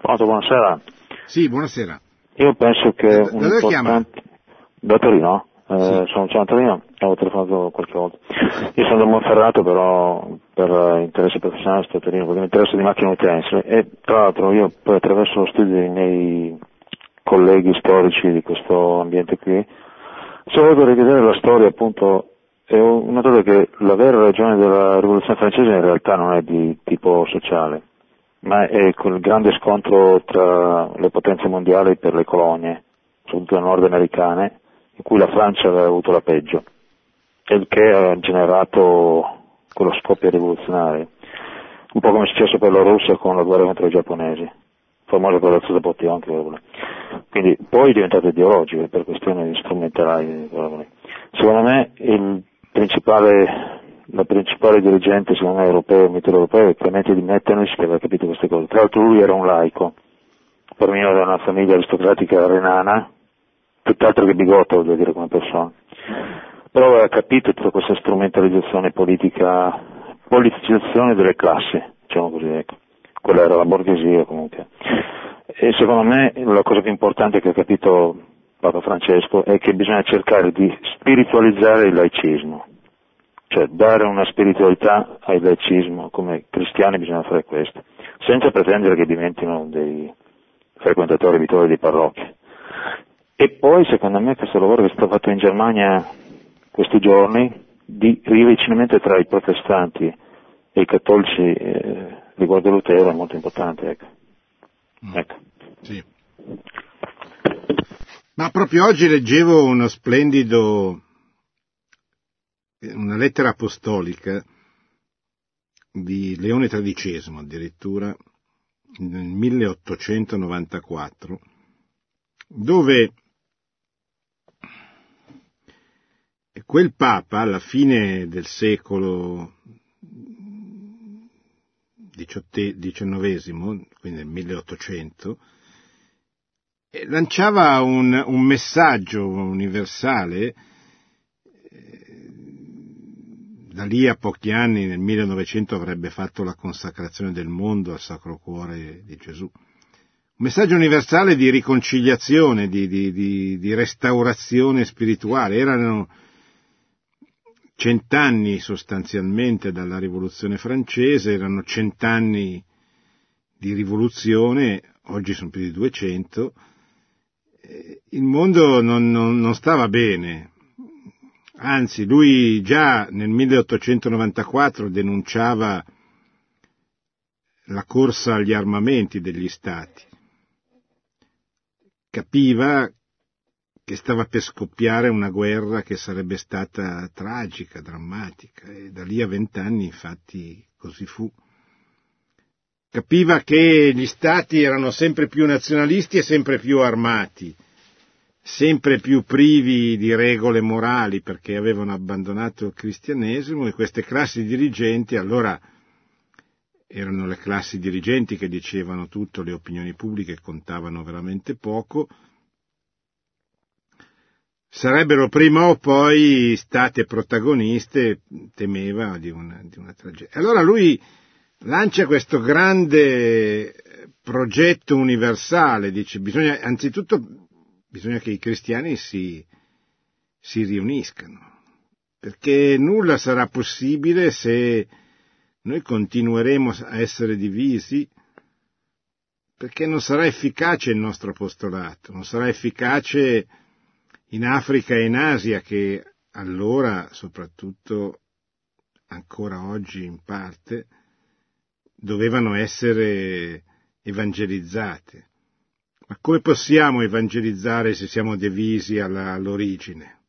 Pronto, buonasera. Sì, buonasera. Io penso che Da- da un dove chiama? Da Torino? Eh, Sì. Sono, sono a Torino, avevo telefonato qualche volta. Io sono da Monferrato, però per eh, interesse professionale sto a Torino, perché mi interessa di macchine utensili e tra l'altro io poi attraverso lo studio dei miei colleghi storici di questo ambiente qui, se voglio rivedere la storia appunto e ho notato che la vera ragione della rivoluzione francese in realtà non è di tipo sociale, ma è quel grande scontro tra le potenze mondiali per le colonie, soprattutto nordamericane, in cui la Francia aveva avuto la peggio, il che ha generato quello scoppio rivoluzionario, un po' come è successo per la Russia con la guerra contro i giapponesi, famosa corazza da Potionchi, quello lì. quindi poi è diventato ideologico per questioni strumentali. lì. Secondo me il principale la principale dirigente secondo me europeo, mitteleuropeo, è Clemente di Metternich che aveva capito queste cose. Tra l'altro lui era un laico, provenivano da una famiglia aristocratica renana, tutt'altro che bigotto, voglio dire, come persona. Però aveva capito tutta questa strumentalizzazione politica, politicizzazione delle classi, diciamo così, ecco. Quella era la borghesia comunque. E secondo me la cosa più importante che ha capito Papa Francesco è che bisogna cercare di spiritualizzare il laicismo cioè dare una spiritualità al laicismo, come cristiani bisogna fare questo, senza pretendere che diventino dei frequentatori abituali di parrocchie. E poi secondo me questo lavoro che è stato fatto in Germania questi giorni di riavvicinamento tra i protestanti e i cattolici eh, riguardo Lutero è molto importante. Ecco. Ecco. Sì. Ma proprio oggi leggevo uno splendido, una lettera apostolica di Leone XIII addirittura, nel 1894, dove quel Papa alla fine del secolo XIX, quindi nel 1800, eh, lanciava un, un messaggio universale, eh, da lì a pochi anni, nel 1900, avrebbe fatto la consacrazione del mondo al Sacro Cuore di Gesù. Un messaggio universale di riconciliazione, di, di, di, di restaurazione spirituale. Erano cent'anni sostanzialmente dalla rivoluzione francese, erano cent'anni di rivoluzione, oggi sono più di 200, il mondo non, non, non stava bene, anzi lui già nel 1894 denunciava la corsa agli armamenti degli stati, capiva che stava per scoppiare una guerra che sarebbe stata tragica, drammatica, e da lì a vent'anni infatti così fu. Capiva che gli stati erano sempre più nazionalisti e sempre più armati, sempre più privi di regole morali perché avevano abbandonato il cristianesimo e queste classi dirigenti allora erano le classi dirigenti che dicevano tutto, le opinioni pubbliche contavano veramente poco, sarebbero prima o poi state protagoniste, temeva di una, di una tragedia. Allora lui lancia questo grande progetto universale, dice bisogna, anzitutto bisogna che i cristiani si, si riuniscano, perché nulla sarà possibile se noi continueremo a essere divisi, perché non sarà efficace il nostro apostolato, non sarà efficace in Africa e in Asia che allora, soprattutto ancora oggi in parte, dovevano essere evangelizzate. Ma come possiamo evangelizzare se siamo divisi alla, all'origine?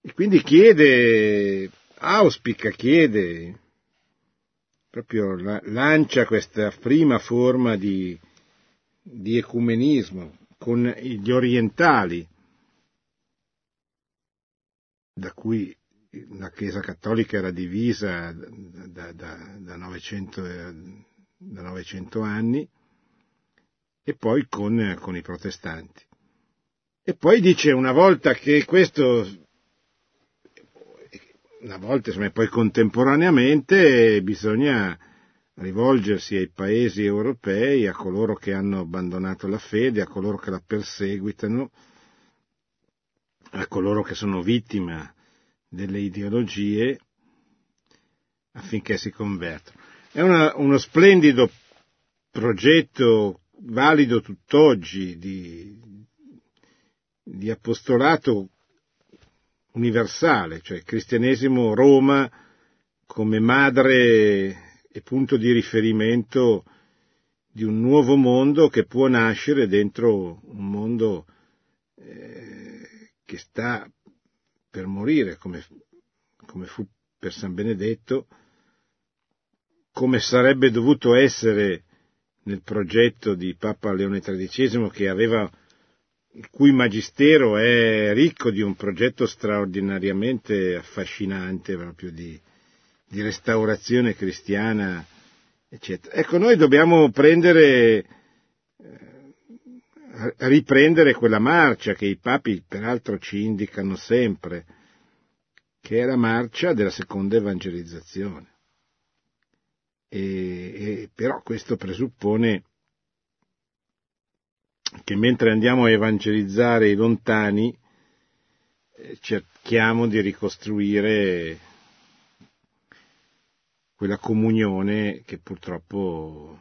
E quindi chiede, auspica, chiede, proprio la, lancia questa prima forma di, di ecumenismo con gli orientali, da cui la Chiesa Cattolica era divisa da, da, da, 900, da 900, anni, e poi con, con, i protestanti. E poi dice una volta che questo, una volta insomma, poi contemporaneamente bisogna rivolgersi ai paesi europei, a coloro che hanno abbandonato la fede, a coloro che la perseguitano, a coloro che sono vittime delle ideologie, affinché si convertano. È una, uno splendido progetto valido tutt'oggi di, di apostolato universale, cioè cristianesimo Roma come madre e punto di riferimento di un nuovo mondo che può nascere dentro un mondo eh, che sta per morire, come, come fu per San Benedetto, come sarebbe dovuto essere nel progetto di Papa Leone XIII che aveva il cui magistero è ricco di un progetto straordinariamente affascinante proprio di, di restaurazione cristiana, eccetera. Ecco, noi dobbiamo prendere, eh, riprendere quella marcia che i papi peraltro ci indicano sempre, che è la marcia della seconda evangelizzazione. E, e, però questo presuppone che mentre andiamo a evangelizzare i lontani, eh, cerchiamo di ricostruire quella comunione che purtroppo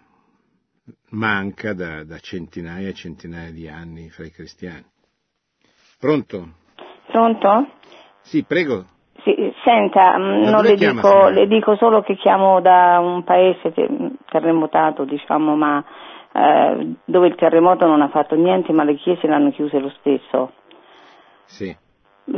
manca da, da, centinaia e centinaia di anni fra i cristiani. Pronto? Pronto? Sì, prego. Sì, senta, mm, non le dico, le dico, solo che chiamo da un paese terremotato, diciamo, ma eh, dove il terremoto non ha fatto niente, ma le chiese l'hanno chiuse lo stesso. Sì.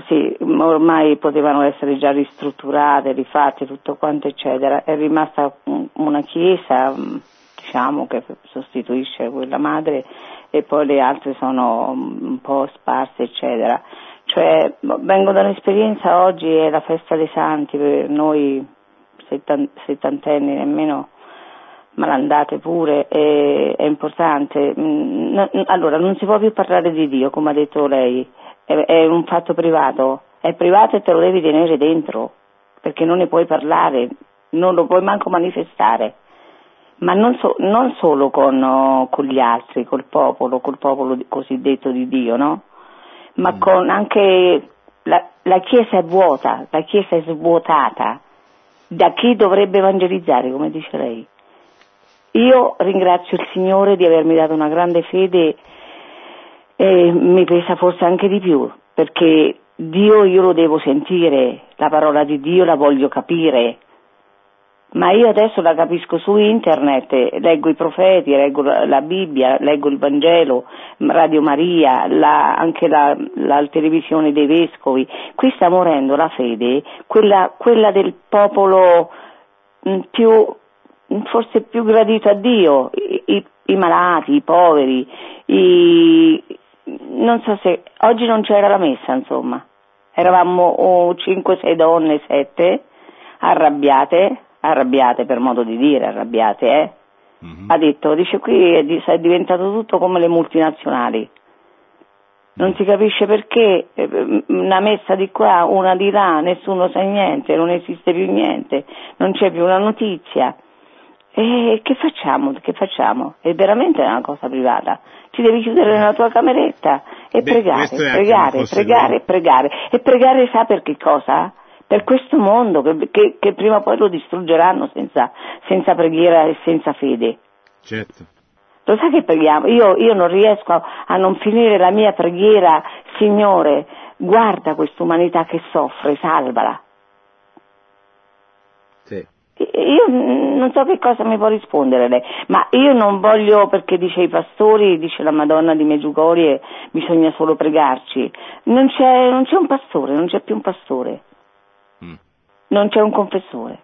Sì, ormai potevano essere già ristrutturate, rifatte, tutto quanto, eccetera. È rimasta una chiesa, mm, diciamo, che sostituisce quella madre e poi le altre sono un po' sparse, eccetera. Cioè, vengo da un'esperienza, oggi è la festa dei santi, per noi settantenni nemmeno malandate pure, è, è importante. Mm, allora, non si può più parlare di Dio, come ha detto lei, è, è, un fatto privato, è privato e te lo devi tenere dentro, perché non ne puoi parlare, non lo puoi manco manifestare, ma non, so, non solo con, con, gli altri, col popolo, col popolo cosiddetto di Dio, no? Ma mm. con anche la, la Chiesa è vuota, la Chiesa è svuotata da chi dovrebbe evangelizzare, come dice lei. Io ringrazio il Signore di avermi dato una grande fede e mi pesa forse anche di più, perché Dio io lo devo sentire, la parola di Dio la voglio capire, ma io adesso la capisco su internet, leggo i profeti, leggo la Bibbia, leggo il Vangelo, Radio Maria, la, anche la, la, televisione dei vescovi. Qui sta morendo la fede, quella, quella del popolo mm, più forse più gradito a Dio, i, i, i malati, i poveri, i, non so se oggi non c'era la messa, insomma. Eravamo oh, 5-6 donne, 7, arrabbiate, arrabbiate per modo di dire, arrabbiate, eh. Mm-hmm. Ha detto, dice qui è diventato tutto come le multinazionali. Non si capisce perché eh, una messa di qua, una di là, nessuno sa niente, non esiste più niente, non c'è più una notizia. E che facciamo? Che facciamo? È veramente una cosa privata. Ti devi chiudere nella tua cameretta e Beh, pregare, pregare, pregare, pregare. E pregare sa per che cosa? Per questo mondo che, che, che prima o poi lo distruggeranno senza, senza, preghiera e senza fede. Certo. Lo sai che preghiamo? Io, io non riesco a, a non finire la mia preghiera, Signore, guarda questa umanità che soffre, salvala. Sì. Io non so che cosa mi può rispondere lei, ma io non voglio, perché dice i pastori, dice la Madonna di Meggiugorie, bisogna solo pregarci. Non c'è, non c'è un pastore, non c'è più un pastore. Non c'è un confessore.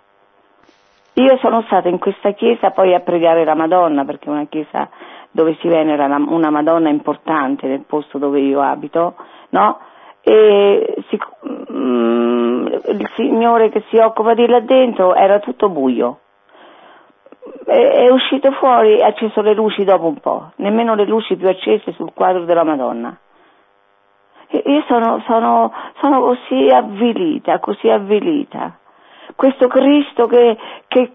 Io sono stata in questa chiesa poi a pregare la Madonna, perché è una chiesa dove si venera una Madonna importante nel posto dove io abito, no? E si, mm, il signore che si occupa di là dentro era tutto buio. È, uscito fuori e ha acceso le luci dopo un po', nemmeno le luci più accese sul quadro della Madonna. Io sono, sono, sono così avvilita, così avvilita. Questo Cristo che, che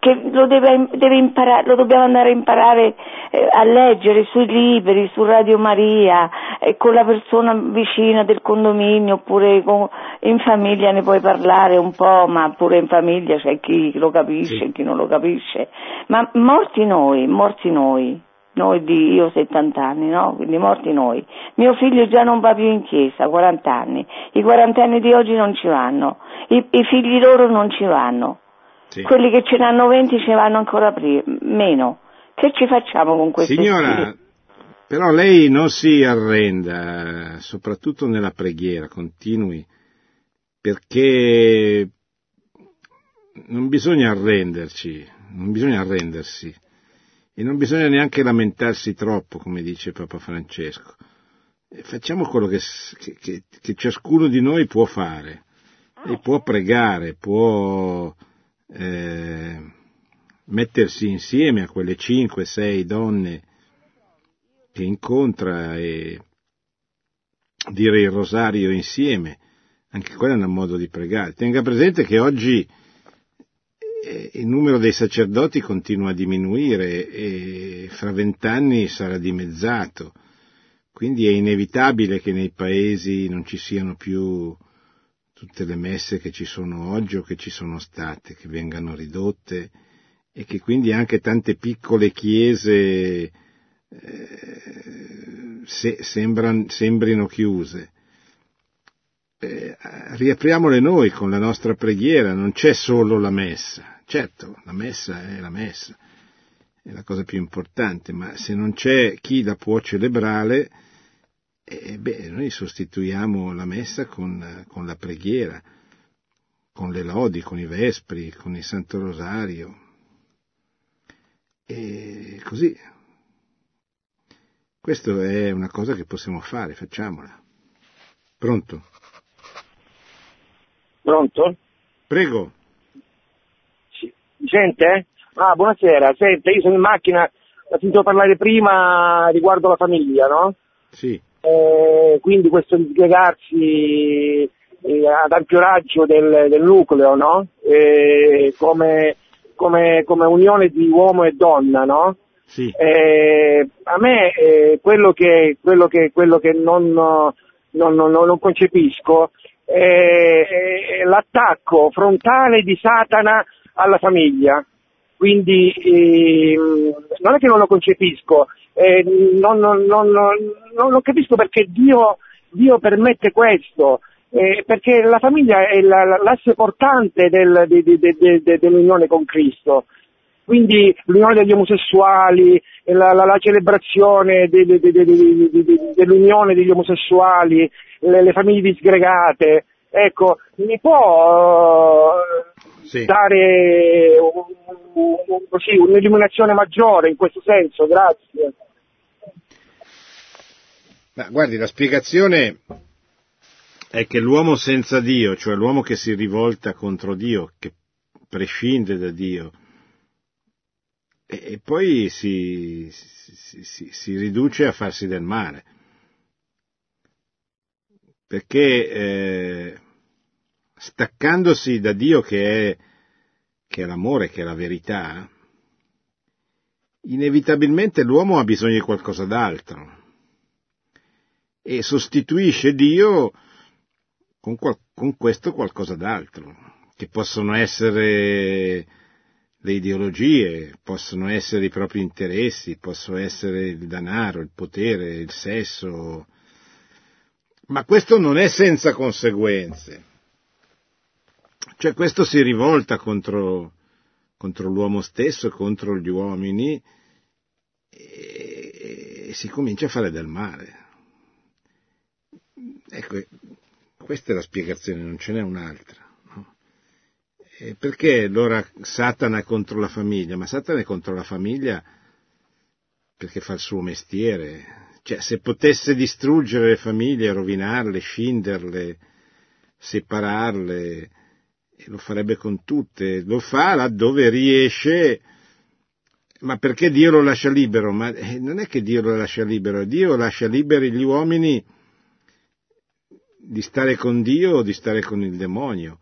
che lo, deve, deve imparare, lo dobbiamo andare a imparare eh, a leggere sui libri, su Radio Maria, eh, con la persona vicina del condominio, oppure con, in famiglia ne puoi parlare un po', ma pure in famiglia c'è chi lo capisce sì. chi non lo capisce. Ma morti noi, morti noi noi di, io ho 70 anni, no? Quindi morti noi. Mio figlio già non va più in chiesa, 40 anni. I 40 anni di oggi non ci vanno. I, i figli loro non ci vanno. Sì. Quelli che ce ne hanno 20 ci vanno ancora prima, meno. Che ci facciamo con questo? Signora, però lei non si arrenda, soprattutto nella preghiera, continui, perché non bisogna arrenderci, non bisogna arrendersi e non bisogna neanche lamentarsi troppo, come dice Papa Francesco. Facciamo quello che, che, che ciascuno di noi può fare, e può pregare, può eh, mettersi insieme a quelle cinque, sei donne che incontra e dire il rosario insieme. Anche quello è un modo di pregare. Tenga presente che oggi il numero dei sacerdoti continua a diminuire e fra vent'anni sarà dimezzato, quindi è inevitabile che nei paesi non ci siano più tutte le messe che ci sono oggi o che ci sono state, che vengano ridotte e che quindi anche tante piccole chiese eh, se, sembran, sembrino chiuse eh, riapriamole noi con la nostra preghiera, non c'è solo la messa. Certo, la messa è la messa, è la cosa più importante, ma se non c'è chi la può celebrare, eh, beh, noi sostituiamo la messa con, con la preghiera, con le lodi, con i vespri, con il Santo Rosario. E così. Questo è una cosa che possiamo fare, facciamola. Pronto? Pronto? Prego. Sente? Ah, buonasera. Senta, io sono in macchina, ho sentito parlare prima riguardo la famiglia, no? Sì. Eh, quindi questo dispiegarsi eh, ad ampio raggio del, del nucleo, no? Eh, come, come, come, unione di uomo e donna, no? Sì. Eh, a me eh, quello che, quello che, quello che non, non, non, non concepisco eh, l'attacco frontale di Satana alla famiglia. Quindi eh, non è che non lo concepisco, eh, non, non, non, non, capisco perché Dio, Dio permette questo, eh, perché la famiglia è la, l'asse portante del, de, de, de, dell'unione con Cristo. Quindi l'unione degli omosessuali, la, la, la celebrazione dell'unione degli omosessuali, le, le famiglie disgregate, ecco, mi può sì. dare un, un, così, un'illuminazione maggiore in questo senso, grazie. Ma guardi, la spiegazione è che l'uomo senza Dio, cioè l'uomo che si rivolta contro Dio, che prescinde da Dio, e, e poi si, si, si, si riduce a farsi del male perché eh, staccandosi da Dio che è, che è l'amore, che è la verità, inevitabilmente l'uomo ha bisogno di qualcosa d'altro e sostituisce Dio con, qual- con questo qualcosa d'altro, che possono essere le ideologie, possono essere i propri interessi, possono essere il denaro, il potere, il sesso, ma questo non è senza conseguenze. Cioè questo si rivolta contro, contro l'uomo stesso, contro gli uomini e, e si comincia a fare del male. Ecco, questa è la spiegazione, non ce n'è un'altra. No? Perché allora Satana è contro la famiglia? Ma Satana è contro la famiglia perché fa il suo mestiere, cioè, se potesse distruggere le famiglie, rovinarle, scinderle, separarle, lo farebbe con tutte, lo fa laddove riesce, ma perché Dio lo lascia libero? Ma eh, non è che Dio lo lascia libero, Dio lascia liberi gli uomini di stare con Dio o di stare con il demonio.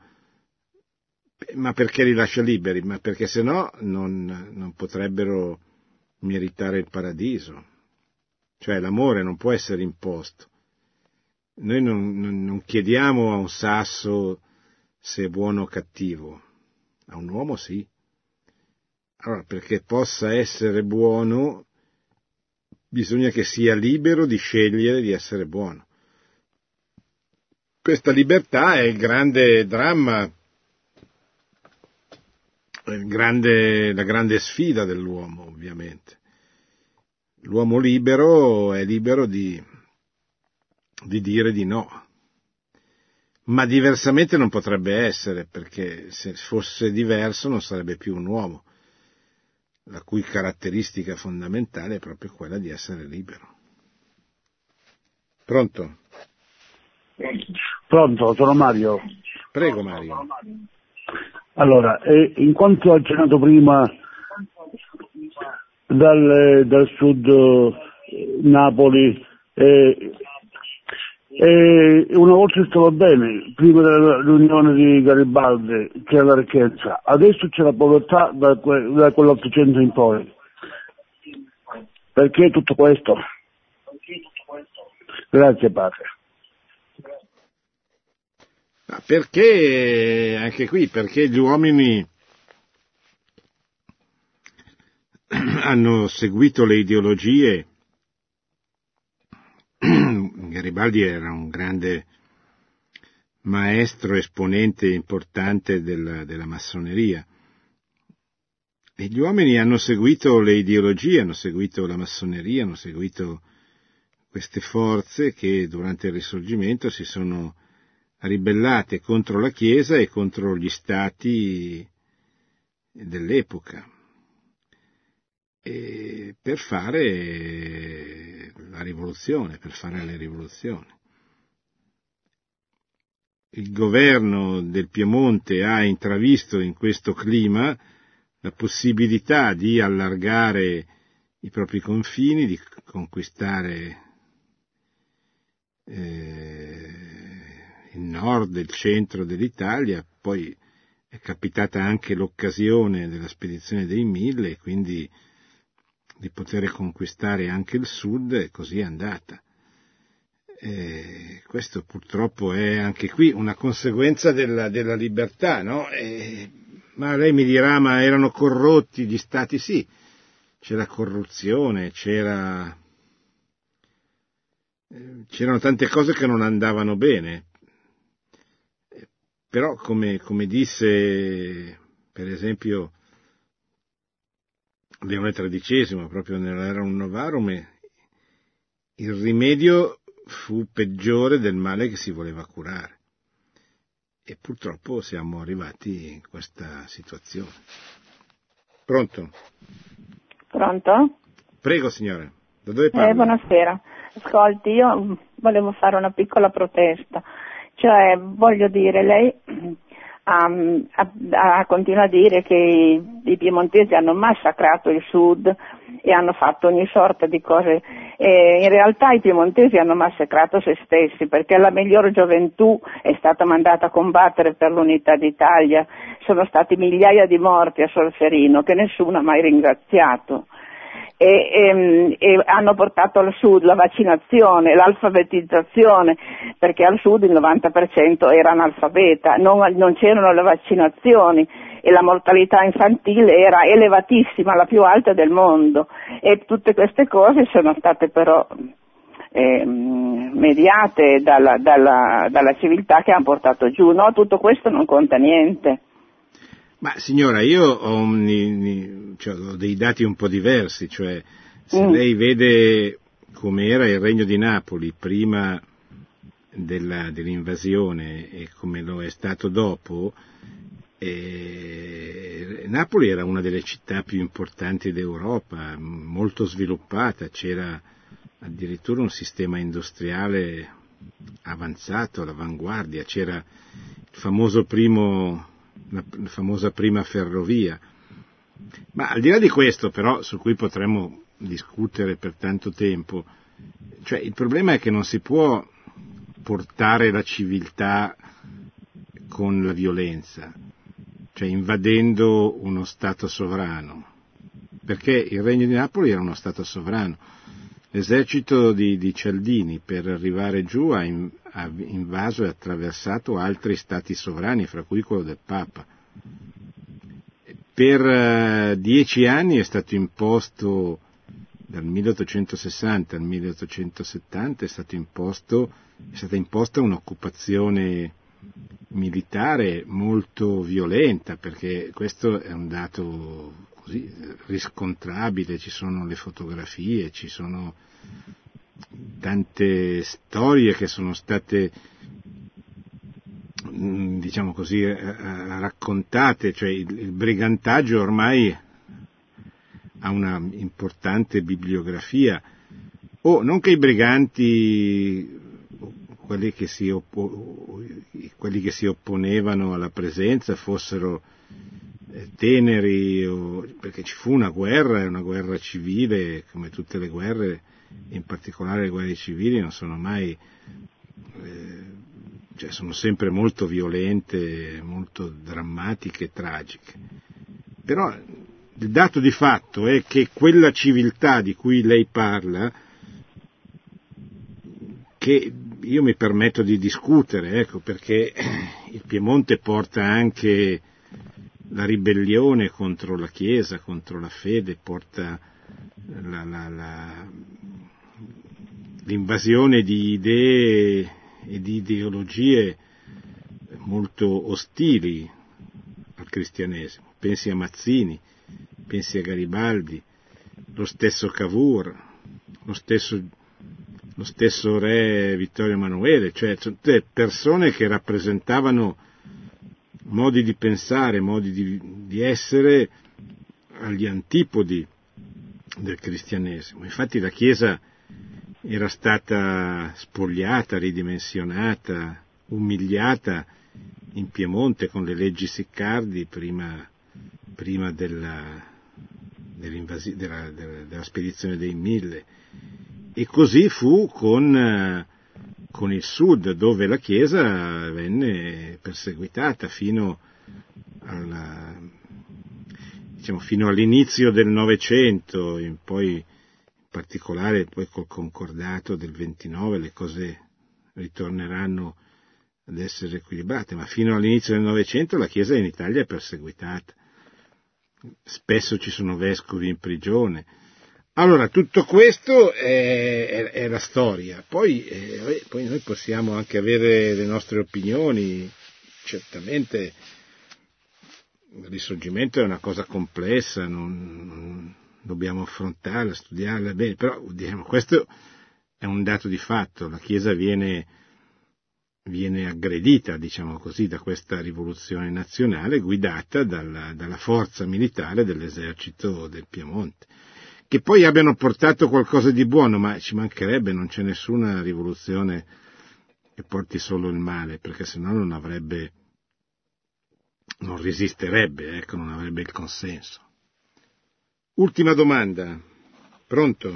ma perché li lascia liberi? Ma perché se no non, non potrebbero meritare il paradiso. Cioè l'amore non può essere imposto. Noi non, non, non chiediamo a un sasso se è buono o cattivo, a un uomo sì. Allora, perché possa essere buono, bisogna che sia libero di scegliere di essere buono. Questa libertà è il grande dramma, il grande, la grande sfida dell'uomo, ovviamente. L'uomo libero è libero di, di dire di no, ma diversamente non potrebbe essere, perché se fosse diverso non sarebbe più un uomo, la cui caratteristica fondamentale è proprio quella di essere libero. Pronto? Pronto, sono Mario. Prego Mario. Allora, eh, in quanto accennato prima dal, dal sud eh, Napoli, eh, e una volta stava bene, prima della riunione di Garibaldi c'era la ricchezza, adesso c'è la povertà da, que- da quell'Ottocento in poi. Perché tutto questo? Grazie padre. Perché, anche qui, perché gli uomini hanno seguito le ideologie Garibaldi era un grande maestro, esponente importante della, della massoneria. E gli uomini hanno seguito le ideologie, hanno seguito la massoneria, hanno seguito queste forze che durante il risorgimento si sono ribellate contro la Chiesa e contro gli stati dell'epoca e per fare la rivoluzione, per fare le rivoluzioni. Il governo del Piemonte ha intravisto in questo clima la possibilità di allargare i propri confini, di conquistare eh, il nord, il centro dell'Italia, poi è capitata anche l'occasione della spedizione dei mille, quindi di poter conquistare anche il sud e così è andata. E questo purtroppo è anche qui una conseguenza della, della libertà, no? E, ma lei mi dirà, ma erano corrotti gli stati? Sì, c'era corruzione, c'era, c'erano tante cose che non andavano bene. Però, come, come disse, per esempio, Leone XIII, proprio nell'Era Novarum, il rimedio fu peggiore del male che si voleva curare. E purtroppo siamo arrivati in questa situazione. Pronto? Pronto? Prego signore, da dove parla? Eh, buonasera. Ascolti, io volevo fare una piccola protesta. Cioè, voglio dire, lei um, a, a, continua a dire che i, piemontesi hanno massacrato il sud e hanno fatto ogni sorta di cose. E in realtà i piemontesi hanno massacrato se stessi perché la miglior gioventù è stata mandata a combattere per l'unità d'Italia. Sono stati migliaia di morti a Solferino che nessuno ha mai ringraziato e, e, ehm, e, hanno portato al sud la vaccinazione, l'alfabetizzazione, perché al sud il 90% era analfabeta, non, non c'erano le vaccinazioni e la mortalità infantile era elevatissima, la più alta del mondo e tutte queste cose sono state però eh, mediate dalla, dalla, dalla civiltà che hanno portato giù, no? Tutto questo non conta niente. Ma signora, io ho, cioè, ho, dei dati un po' diversi, cioè se mm. lei vede come era il regno di Napoli prima della, dell'invasione e come lo è stato dopo, eh, Napoli era una delle città più importanti d'Europa, molto sviluppata, c'era addirittura un sistema industriale avanzato, all'avanguardia, c'era il famoso primo la, famosa prima ferrovia. Ma al di là di questo, però, su cui potremmo discutere per tanto tempo, cioè il problema è che non si può portare la civiltà con la violenza. cioè invadendo uno Stato sovrano, perché il Regno di Napoli era uno Stato sovrano. L'esercito di, di Cialdini per arrivare giù ha, in, ha invaso e attraversato altri stati sovrani, fra cui quello del Papa. Per uh, dieci anni è stato imposto, dal 1860 al 1870 è, stato imposto, è stata imposta un'occupazione militare molto violenta, perché questo è un dato così riscontrabile, ci sono le fotografie, ci sono tante storie che sono state mm, diciamo così eh, eh, raccontate, cioè il, brigantaggio ormai ha una importante bibliografia, o non che i briganti quelli che, si oppo, quelli che si opponevano alla presenza fossero eh, teneri, o, perché ci fu una guerra, una guerra civile, come tutte le guerre, in particolare le guerre civili non sono mai, eh, cioè sono sempre molto violente, molto drammatiche tragiche. Però il dato di fatto è che quella civiltà di cui lei parla, che io mi permetto di discutere, ecco, perché il Piemonte porta anche la ribellione contro la Chiesa, contro la fede, porta la, la, la, l'invasione di idee e di ideologie molto ostili al cristianesimo. Pensi a Mazzini, pensi a Garibaldi, lo stesso Cavour, lo stesso lo stesso re Vittorio Emanuele, cioè tutte persone che rappresentavano modi di pensare, modi di, di essere agli antipodi del cristianesimo. Infatti la Chiesa era stata spogliata, ridimensionata, umiliata in Piemonte con le leggi Siccardi prima, prima della, della, della, spedizione dei Mille. E così fu con, con il sud, dove la Chiesa venne perseguitata fino, alla, diciamo, fino all'inizio del Novecento, poi particolare poi col concordato del 29 le cose ritorneranno ad essere equilibrate, ma fino all'inizio del Novecento la Chiesa in Italia è perseguitata. Spesso ci sono vescovi in prigione, allora, tutto questo è, è, è la storia, poi, eh, poi, noi possiamo anche avere le nostre opinioni, certamente il risorgimento è una cosa complessa, non, non dobbiamo affrontarla, studiarla bene, però diciamo, questo è un dato di fatto, la Chiesa viene, viene aggredita, diciamo così, da questa rivoluzione nazionale guidata dalla, dalla forza militare dell'esercito del Piemonte che poi abbiano portato qualcosa di buono, ma ci mancherebbe, non c'è nessuna rivoluzione che porti solo il male, perché sennò non avrebbe, non resisterebbe, ecco, non avrebbe il consenso. Ultima domanda. Pronto?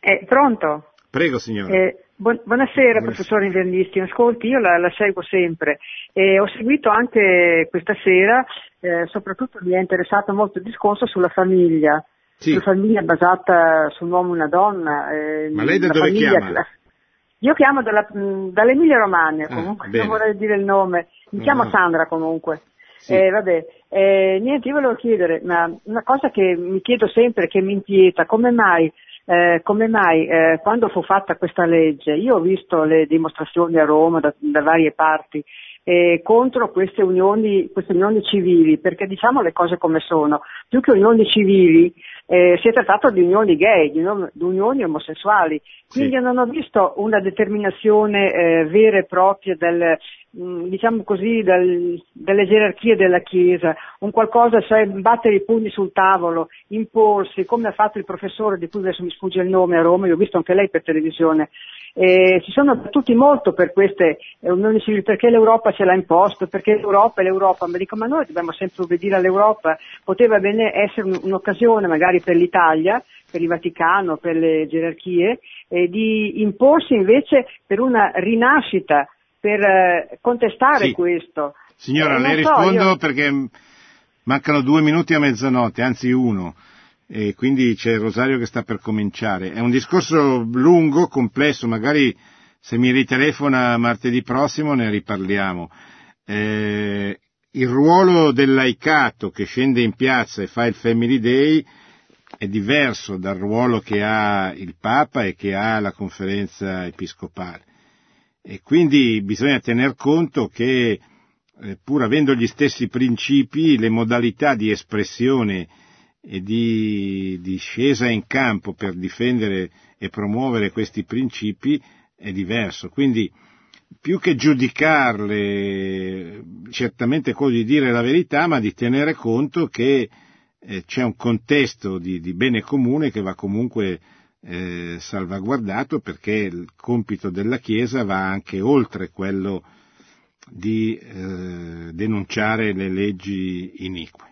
Eh, pronto? Prego, signora. Eh, bu- buonasera, buonasera, professore Invernisti. Ascolti, io la, la seguo sempre e ho seguito anche questa sera, eh, soprattutto mi è interessato molto il discorso sulla famiglia sì. una famiglia basata su un uomo e una donna. Eh, Ma lei da dove chiama? Io chiamo dalla, dall'Emilia Romagna, ah, comunque ah, non vorrei dire il nome, mi chiamo Sandra comunque. Sì. Eh, vabbè, eh, niente, io volevo chiedere, ma una cosa che mi chiedo sempre, che mi inquieta, come mai, eh, come mai eh, quando fu fatta questa legge, io ho visto le dimostrazioni a Roma da, da varie parti, eh, contro queste unioni, queste unioni civili, perché diciamo le cose come sono, più che unioni civili eh, si è trattato di unioni gay, di, di unioni omosessuali, quindi sì. non ho visto una determinazione eh, vera e propria del, mh, mm, diciamo così, del, delle gerarchie della Chiesa, un qualcosa, cioè battere i pugni sul tavolo, imporsi, come ha fatto il professore di cui adesso mi sfugge il nome a Roma, io ho visto anche lei per televisione, eh, si sono battuti molto per queste unioni civili, perché l'Europa ce l'ha imposto, perché l'Europa è l'Europa, ma dico ma noi dobbiamo sempre obbedire all'Europa, poteva bene essere un'occasione magari per l'Italia, per il Vaticano, per le gerarchie, eh, di imporsi invece per una rinascita, per eh, contestare sì. questo. Signora, eh, le so, rispondo io... perché Mancano due minuti a mezzanotte, anzi uno, e quindi c'è Rosario che sta per cominciare. È un discorso lungo, complesso, magari se mi ritelefona martedì prossimo ne riparliamo. Eh, il ruolo del laicato che scende in piazza e fa il Family Day è diverso dal ruolo che ha il Papa e che ha la conferenza episcopale. E quindi bisogna tener conto che eh, pur avendo gli stessi principi, le modalità di espressione e di, di scesa in campo per difendere e promuovere questi principi è diverso. Quindi più che giudicarle, certamente quello di dire la verità, ma di tenere conto che eh, c'è un contesto di, di, bene comune che va comunque eh, salvaguardato perché il compito della Chiesa va anche oltre quello di eh, denunciare le leggi inique.